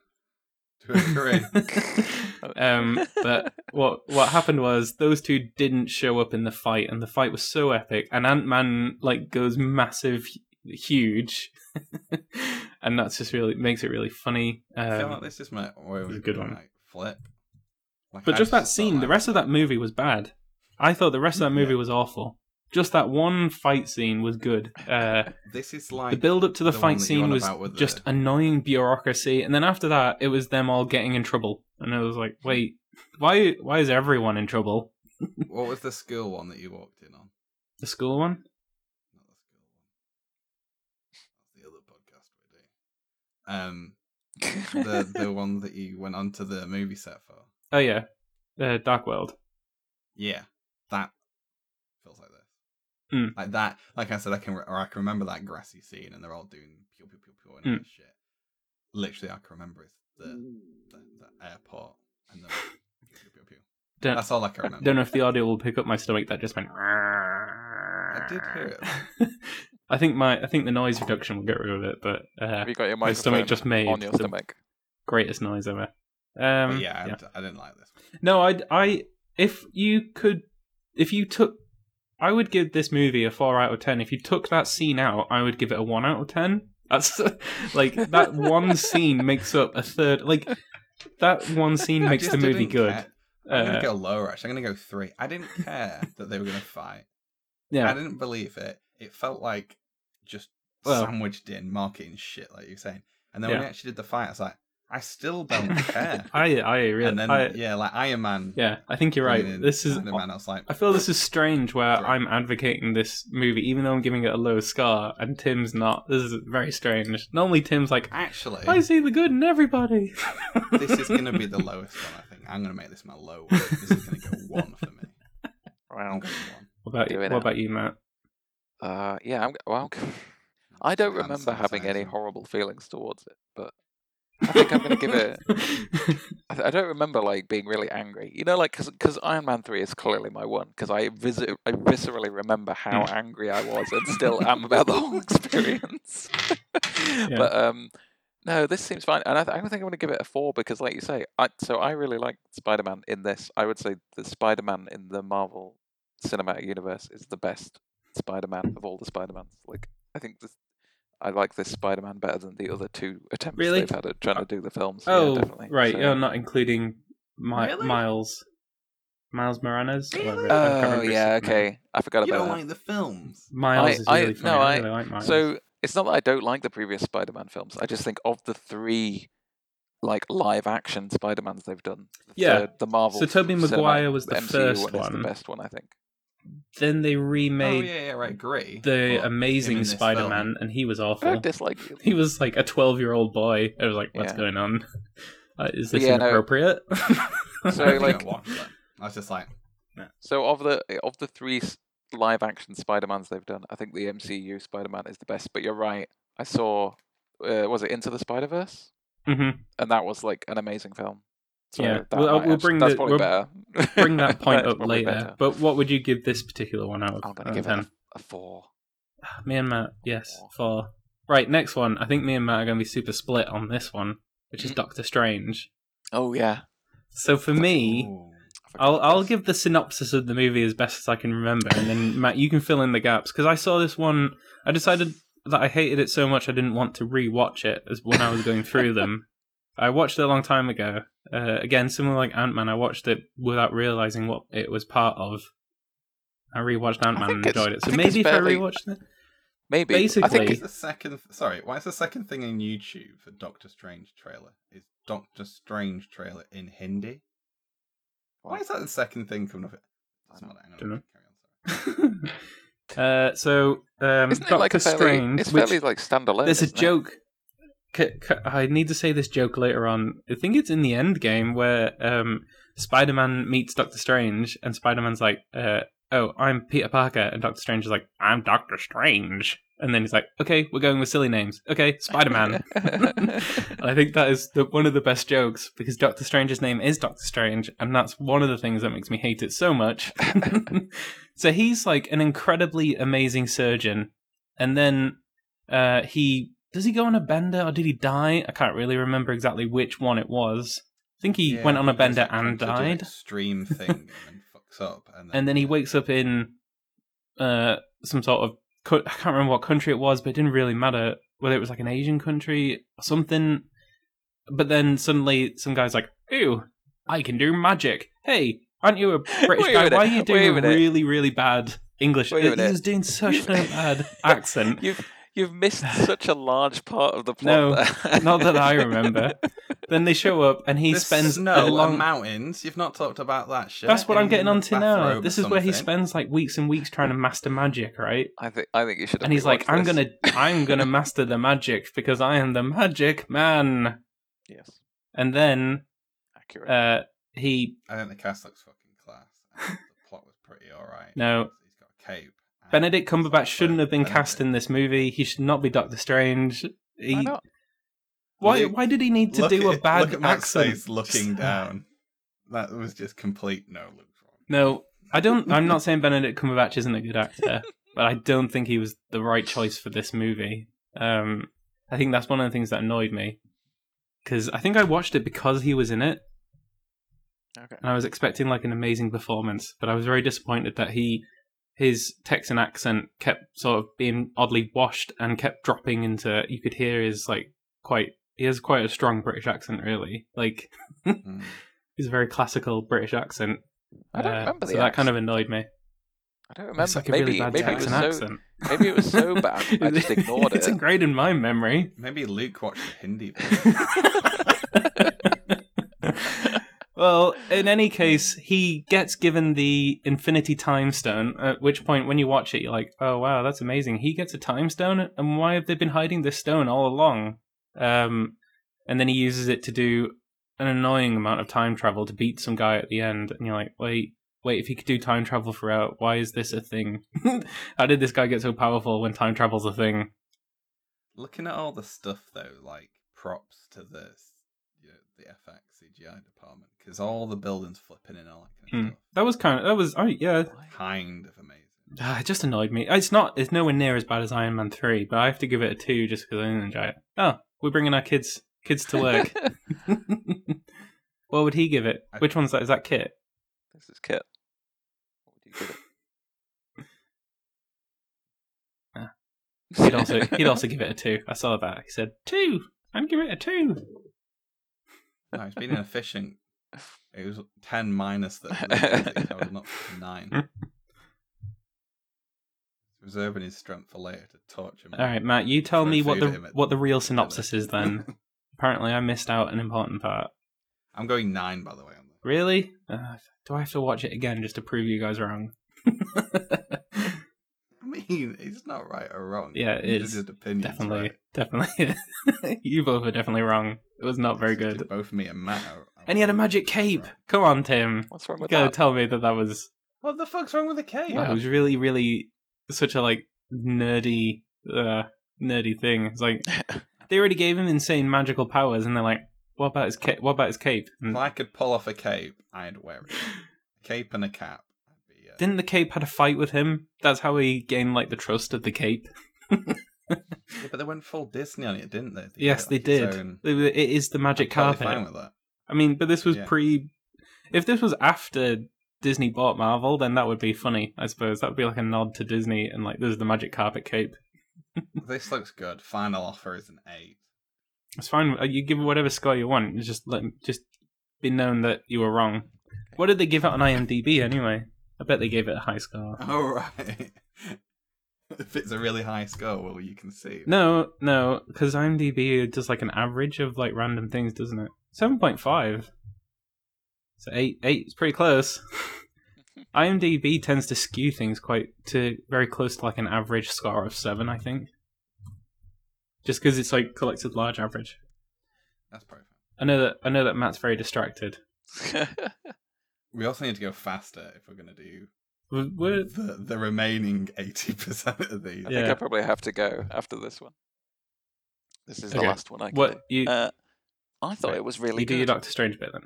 S3: To agree.
S1: um, but what what happened was those two didn't show up in the fight, and the fight was so epic. And Ant Man like goes massive, huge, and that's just really makes it really funny.
S3: I feel
S1: Um,
S3: like this is my where
S1: it's a good one.
S3: Like, flip. Like,
S1: but
S3: I
S1: just that scene, the rest of that movie was bad. I thought the rest of that movie
S3: Yeah.
S1: was awful. Just that one fight scene was good. Uh,
S3: This is like
S1: the build up to the,
S3: the
S1: fight scene was just
S3: the-
S1: annoying bureaucracy, and then after that, it was them all getting in trouble, and I was like, wait, why? Why is everyone in trouble?
S3: what was the school one that you walked in on?
S1: The school one?
S3: Not the school one. That's the other podcast we do. Um, the the one that you went onto the movie set for.
S1: Oh yeah, uh, Dark World.
S3: Yeah, that feels like this.
S1: Mm.
S3: Like that. Like I said, I can re- or I can remember that grassy scene, and they're all doing pew pew pew pew and all
S1: Mm.
S3: this shit. Literally, I can remember is the the, the airport and the pew pew pew pew.
S1: Don't,
S3: That's all I can
S1: I
S3: remember.
S1: don't know if the audio will pick up my stomach that just went.
S3: I
S1: I
S3: did hear
S1: it. I think my I think the noise reduction will get rid of it, but uh,
S2: Have you got your
S1: my stomach just made
S2: on your
S1: the
S2: stomach?
S1: greatest noise ever. Um,
S3: yeah, I didn't like this. One.
S1: No, I, I, if you could, if you took, I would give this movie a four out of ten. If you took that scene out, I would give it a one out of ten. That's like that one scene makes up a third. Like that one scene
S3: I
S1: makes the movie good.
S3: care. I'm gonna
S1: Uh,
S3: go lower. Actually, I'm gonna go three. I didn't care that they were gonna fight.
S1: Yeah, I
S3: didn't believe it. It felt like just
S1: Well-
S3: sandwiched in marketing shit, like you're saying. And then when we actually did the fight, I was like, I still don't care.
S1: I, I really,
S3: and then
S1: I,
S3: yeah, like Iron Man.
S1: yeah, I think you're right. This is,
S3: Iron Man. I was like,
S1: I feel this is strange where
S3: Sorry.
S1: I'm advocating this movie, even though I'm giving it a low scar, and Tim's not. This is very strange. Normally, Tim's like,
S3: actually,
S1: I see the good in everybody.
S3: this is gonna be the lowest one. I think I'm gonna make this my low. One. This is gonna go one for me. I'm
S2: Wow.
S3: going one.
S1: What about you? What about you, Matt?
S2: Uh, yeah. I'm, well, I don't remember having any horrible feelings towards it, but I think I'm gonna give it. I, I don't remember like being really angry. You know, like because Iron Man three is clearly my one because I vis- I viscerally remember how
S1: Hmm.
S2: angry I was and still am about the whole experience. But um, no, this seems fine, and I, th- I think I'm going to give it a four because, like you say, I so I really like Spider Man in this. I would say the Spider Man in the Marvel Cinematic Universe is the best Spider Man of all the Spider Mans. Like I think this. I like this Spider-Man better than the other two attempts
S1: Really?
S2: they've had at trying to do the films.
S1: oh,
S2: yeah, definitely.
S1: right.
S2: So-
S1: You're not including Mi-
S3: Really?
S1: Miles. Miles Morales.
S3: Really?
S2: Oh yeah,
S1: name.
S2: okay. I forgot
S3: You
S2: about You
S3: don't
S2: that.
S3: like the films?
S1: Miles
S2: I-
S1: is
S2: I-
S1: really funny.
S2: no,
S1: I,
S2: I-
S1: really like Miles.
S2: So it's not that I don't like the previous Spider-Man films. I just think of the three like live action Spider Mans they've done. The
S1: Yeah.
S2: third- the Marvel.
S1: So Tobey Maguire was the
S2: MCU
S1: first
S2: one. Is
S1: one.
S2: the best one, I think.
S1: Then they remade.
S3: oh
S1: remade
S3: yeah, yeah, right, agree.
S1: the
S3: But him in
S1: Amazing Spider-Man,
S3: film-
S1: and he was
S2: I
S1: awful.
S2: don't dislike you.
S1: He was like a twelve-year-old boy. I was like, "What's
S2: Yeah.
S1: going on? Uh, is this
S2: Yeah, no.
S1: inappropriate?"
S2: So, like-
S3: didn't watch that. I was just like,
S2: So of the of the three live action Spider Mans they've done, I think the MCU Spider Man is the best. But you're right. I saw, uh, was it Into the Spider Verse,
S1: hmm
S2: and that was like an amazing film. So
S1: Yeah. Well, uh, we'll bring
S2: that's
S1: the- we'll
S2: better.
S1: Bring that point up later.
S2: better.
S1: But what would you give this particular one out of,
S2: I'm gonna
S1: out of
S2: give it a, a four.
S1: Me and Matt, yes,
S2: Four.
S1: four. Right, next one. I think me and Matt are going to be super split on this one, which is
S2: Mhm.
S1: Doctor Strange.
S2: Oh yeah.
S1: So for me,
S3: ooh.
S1: I'll I'll give the synopsis of the movie as best as I can remember, and then Matt, you can fill in the gaps because I saw this one. I decided that I hated it so much I didn't want to re-watch it as when I was going through them. I watched it a long time ago. Uh, again, similar like Ant Man, I watched it without realizing what it was part of. I rewatched Ant Man and enjoyed it. So maybe if I
S2: fairly-
S1: rewatched it,
S2: maybe. I
S1: basically-
S2: think
S3: What's the second? Sorry, why is the second thing in YouTube for Doctor Strange trailer? Is Doctor Strange trailer in Hindi? Why is that the second thing coming up? Doesn't matter, hang on,
S1: Dunno.
S3: carry on, sorry.
S1: uh, so um,
S2: isn't it
S1: Doctor
S2: like a fairly,
S1: Strange.
S2: It's
S1: which-
S2: fairly like standalone.
S1: There's a
S2: isn't it?
S1: C- c- I need to say this joke later on. I think it's in the end game where um, Spider Man meets Doctor Strange, and Spider Man's like, uh, "Oh, I'm Peter Parker," and Doctor Strange is like, "I'm Doctor Strange," and then he's like, "Okay, we're going with silly names. Okay, Spider Man." I think that is the, one of the best jokes because Doctor Strange's name is Doctor Strange, and that's one of the things that makes me hate it so much. so he's like an incredibly amazing surgeon, and then uh, he does he go on a bender or did he die? I can't really remember exactly which one it was. I think he
S3: Yeah,
S1: went on a bender
S3: like,
S1: and died,
S3: Extreme thing and then fucks up, and then,
S1: and then he wakes up in uh, some sort of co- I can't remember what country it was, but it didn't really matter whether it was like an Asian country or something. But then suddenly, some guy's like, "Ew, I can do magic. Hey, aren't you a British guy?
S2: minute,
S1: Why are you doing
S2: a
S1: really, really bad English?" He was doing such a bad accent.
S2: You've you've missed such a large part of the plot.
S1: No,
S2: there.
S1: not that I remember. Then they show up, and he
S3: There's
S1: spends
S3: snow
S1: a long.
S3: and mountains. You've not talked about that shit.
S1: That's what I'm getting onto now. This
S3: or
S1: is where he spends like weeks and weeks trying to master magic, right?
S2: I think I think you should.
S1: and he's like, "I'm
S2: this."
S1: gonna, I'm gonna master the magic because I am the magic man."
S2: Yes,
S1: And then
S2: accurate.
S1: uh, he,
S3: I think the cast looks fucking class. the plot was pretty alright.
S1: No.
S3: he's got a cape. And
S1: Benedict Cumberbatch shouldn't have been
S3: Benedict.
S1: cast in this movie. He should not be Doctor Strange. He,
S2: Why not?
S1: why?
S3: Luke,
S1: Why did he need to
S3: Look
S1: do a bad
S3: look at Matt's
S1: accent?
S3: face looking down. That was just complete no. Luke's wrong.
S1: No, I don't. I'm not saying Benedict Cumberbatch isn't a good actor, but I don't think he was the right choice for this movie. Um, I think that's one of the things that annoyed me because I think I watched it because he was in it,
S2: Okay.
S1: and I was expecting like an amazing performance, but I was very disappointed that he his Texan accent kept sort of being oddly washed and kept dropping into. You could hear his like quite. He has quite a strong British accent, really. Like
S3: Mm.
S1: he's a very classical British accent.
S2: I don't
S1: Uh,
S2: remember the
S1: so that kind of annoyed me.
S2: I don't remember.
S1: It's like a
S2: maybe
S1: really bad
S2: maybe it was
S1: Texan
S2: so
S1: accent.
S2: maybe it was so bad I just ignored it.
S1: it's
S2: it.
S1: ingrained in my memory.
S3: Maybe Luke watched the Hindi version.
S1: Well, in any case, he gets given the Infinity Time Stone. At which point, when you watch it, you're like, "Oh wow, that's amazing!" He gets a time stone, and why have they been hiding this stone all along? Um, and then he uses it to do an annoying amount of time travel to beat some guy at the end, and you're like, "Wait, wait! If he could do time travel throughout, why is this a thing? How did this guy get so powerful when time travel's a thing?"
S3: Looking at all the stuff though, like props to this, Uh, the FX CGI department, because all the buildings flipping and all that kind of hmm. stuff.
S1: That was kind of that was oh yeah.
S3: Kind of amazing.
S1: Ah, it just annoyed me. It's not. It's nowhere near as bad as Iron Man three, but I have to give it a two just because I didn't enjoy it. Oh, we're bringing our kids kids to work. what would he give it?
S3: I-
S1: Which one's that? Is that Kit?
S2: this is Kit. What would you give it? Ah.
S1: He'd also he'd also give it a two. I saw that. He said two. I'd give it a two.
S3: No, he's been inefficient. It was ten minus the that was not nine. Reserving his strength for later to torture me.
S1: All right, Matt. You tell me what the
S3: at
S1: what the real synopsis is then. Apparently, I missed out an important part.
S3: I'm going nine, by the way.
S1: Really? Uh, do I have to watch it again just to prove you guys wrong?
S3: I mean, it's not right or wrong.
S1: Yeah, it
S3: It's
S1: is.
S3: just opinions,
S1: definitely,
S3: right?
S1: definitely. you both are definitely wrong. It was not very good.
S3: Both me and Matt. Are,
S1: And he had a magic cape. Come on, Tim.
S2: What's wrong
S1: You
S2: with
S1: gotta
S2: that?
S1: tell me that that was.
S3: What the fuck's wrong with the cape?
S1: It was really, really such a like nerdy, uh, nerdy thing. It's like they already gave him insane magical powers, and they're like, "What about his cape? What about his cape?"
S3: If I could pull off a cape, I'd wear it. A cape and a cap.
S1: Didn't the cape had a fight with him? That's how he gained like the trust of the cape.
S3: yeah, but they went full Disney on it, didn't they? They
S1: yes, they
S3: it like its
S1: did.
S3: own-
S1: It is the magic
S3: I'm
S1: carpet.
S3: fine with that.
S1: I mean, but this was
S3: Yeah.
S1: pre. If this was after Disney bought Marvel, then that would be funny. I suppose that would be like a nod to Disney, and like there's the magic carpet cape.
S3: This looks good. Final offer is an eight.
S1: It's fine. uh, You give whatever score you want. Just let just be known that you were wrong. What did they give out on IMDb anyway? I bet they gave it a high score.
S3: All oh, right. if it's a really high score, well, you can see.
S1: No, no, because IMDb does like an average of like random things, doesn't it? Seven point five. So eight, eight is pretty close. IMDb tends to skew things quite to very close to like an average score of seven, I think. Just because it's like collected large average.
S3: That's perfect.
S1: I know that I know that Matt's very distracted.
S3: We also need to go faster if we're going to do
S1: We're- we're-
S3: the, the remaining 80% of these.
S2: I
S1: Yeah.
S2: think I probably have to go after this one. This is the last one I can
S1: what
S2: do.
S1: you
S2: Uh, I thought
S1: Right.
S2: it was really
S1: you do
S2: good.
S1: your Doctor Strange bit then?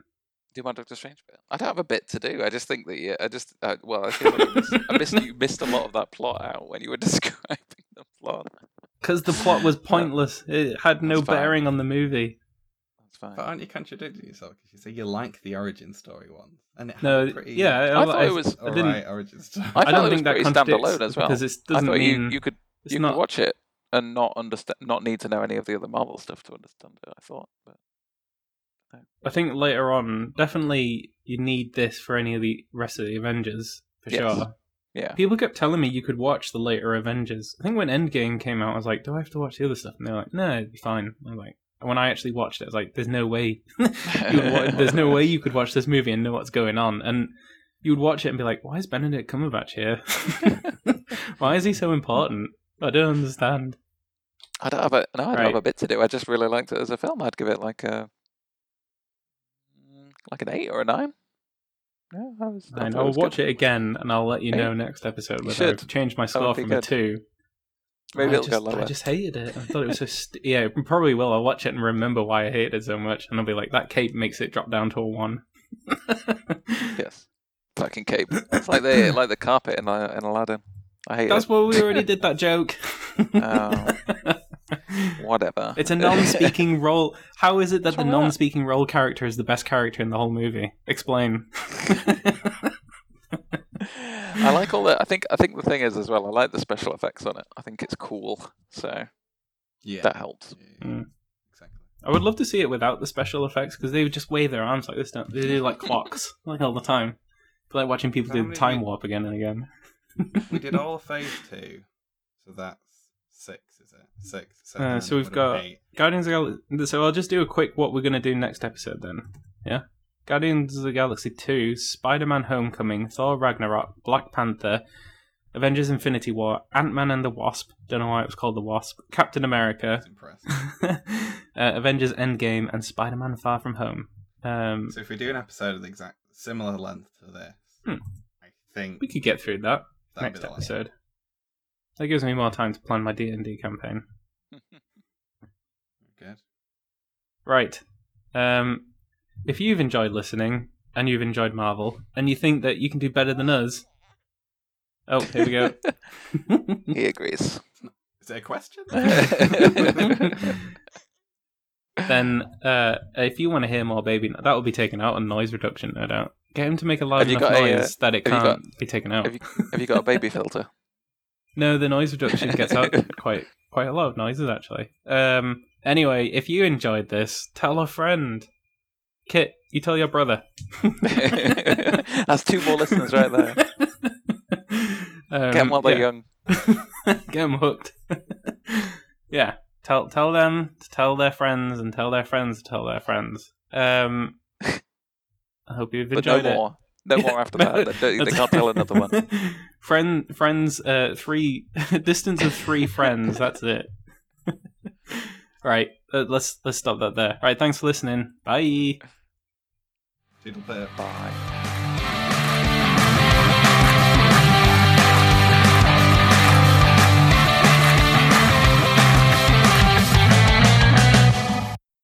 S2: do my Doctor Strange bit. I don't have a bit to do. I just think that yeah, I just uh, well, I feel like I missed, I missed you missed a lot of that plot out when you were describing the plot.
S1: Because the plot was pointless. It had no bearing on the movie.
S2: That's fine.
S3: But aren't you contradicting yourself? Because you say you like the origin story one. And it had
S1: No,
S3: pretty
S1: yeah,
S2: I thought it was-
S1: I didn't.
S3: alright origin story.
S2: I
S1: I, don't think that
S2: was pretty
S1: contradicts
S2: standalone as well.
S1: because it
S2: I
S1: doesn't
S2: thought
S1: mean
S2: you you could
S1: it's
S2: you
S1: not.
S2: could watch it and not understand, not need to know any of the other Marvel stuff to understand it. I thought, but
S1: I think later on, definitely you need this for any of the rest of the Avengers for
S2: Yes.
S1: sure.
S2: yeah,
S1: People kept telling me you could watch the later Avengers. I think when Endgame came out, I was like, "Do I have to watch the other stuff?" And they're like, "No, it'd be fine." I'm like, and when I actually watched it, I was like, "There's no way, you there's no way you could watch this movie and know what's going on." And you would watch it and be like, "Why is Benedict Cumberbatch here? Why is he so important?" I don't understand.
S2: I don't have a no, I don't have a bit to do. I just really liked it as a film. I'd give it like a like an eight or a nine. Yeah, I was. I
S1: And
S2: thought it
S1: I'll watch
S2: good.
S1: it again, and I'll let you
S2: Hey,
S1: know next episode whether I've
S2: should.
S1: changed my score from a two.
S2: Maybe
S1: I
S2: it'll
S1: just,
S2: go lower.
S1: I just hated it. I thought it was so. St- yeah, probably will. I'll watch it and remember why I hated it so much, and I'll be like, that cape makes it drop down to a one.
S2: Yes, fucking cape. It's like the like the carpet in, uh, in Aladdin. I hate it.
S1: That's
S2: it.
S1: why we already did that joke.
S2: Oh. Whatever.
S1: It's a non-speaking role. How is it that the
S2: What's
S1: non-speaking role character is the best character in the whole movie? Explain.
S2: I like all the. I think. I think the thing is as well. I like the special effects on it. I think it's cool. So
S3: Yeah.
S2: that helps.
S3: Yeah,
S1: Mm.
S3: Exactly.
S1: I would love to see it without the special effects because they would just wave their arms like this. Don't they? They do like clocks, like all the time. It's like watching people
S3: How
S1: do the time
S3: we-
S1: warp again and again.
S3: We did all of phase two. So that's six, is it? Six. seven,
S1: Uh, so we've got-
S3: eight.
S1: Guardians of Gal- So I'll just do a quick what we're going to do next episode then. Yeah? Guardians of the Galaxy 2, Spider Man Homecoming, Thor Ragnarok, Black Panther, Avengers Infinity War, Ant Man and the Wasp, don't know why it was called the Wasp, Captain America, uh, Avengers Endgame, and Spider Man Far From Home. Um,
S3: So if we do an episode of the exact similar length to this,
S1: Hmm.
S3: I think
S1: we could get through that next episode. That gives me more time to plan my D&D campaign.
S3: Good.
S1: Right. Um, if you've enjoyed listening and you've enjoyed Marvel and you think that you can do better than us, oh, here we go.
S2: he agrees.
S3: Is it a question?
S1: then, uh, if you want to hear more Baby, that will be taken out on noise reduction, no doubt. Get him to make a loud enough
S2: got a, uh,
S1: noise that it can't be taken out.
S2: Have you have you got a baby filter?
S1: No, the noise reduction gets out quite quite a lot of noises actually. Um. Anyway, if you enjoyed this, tell a friend. Kit, you tell your brother.
S2: That's two more listeners right there.
S1: Um,
S2: Get them while they're young.
S1: Get them hooked. yeah. tell tell them to tell their friends and tell their friends to tell their friends. Um, I hope you've
S2: But no
S1: enjoyed it.
S2: more. No more after that. They, they can't tell another one.
S1: Friend, friends, uh, three distance of three friends. That's it. right, uh, let's let's stop that there. Right, thanks for listening. Bye.
S2: Bye.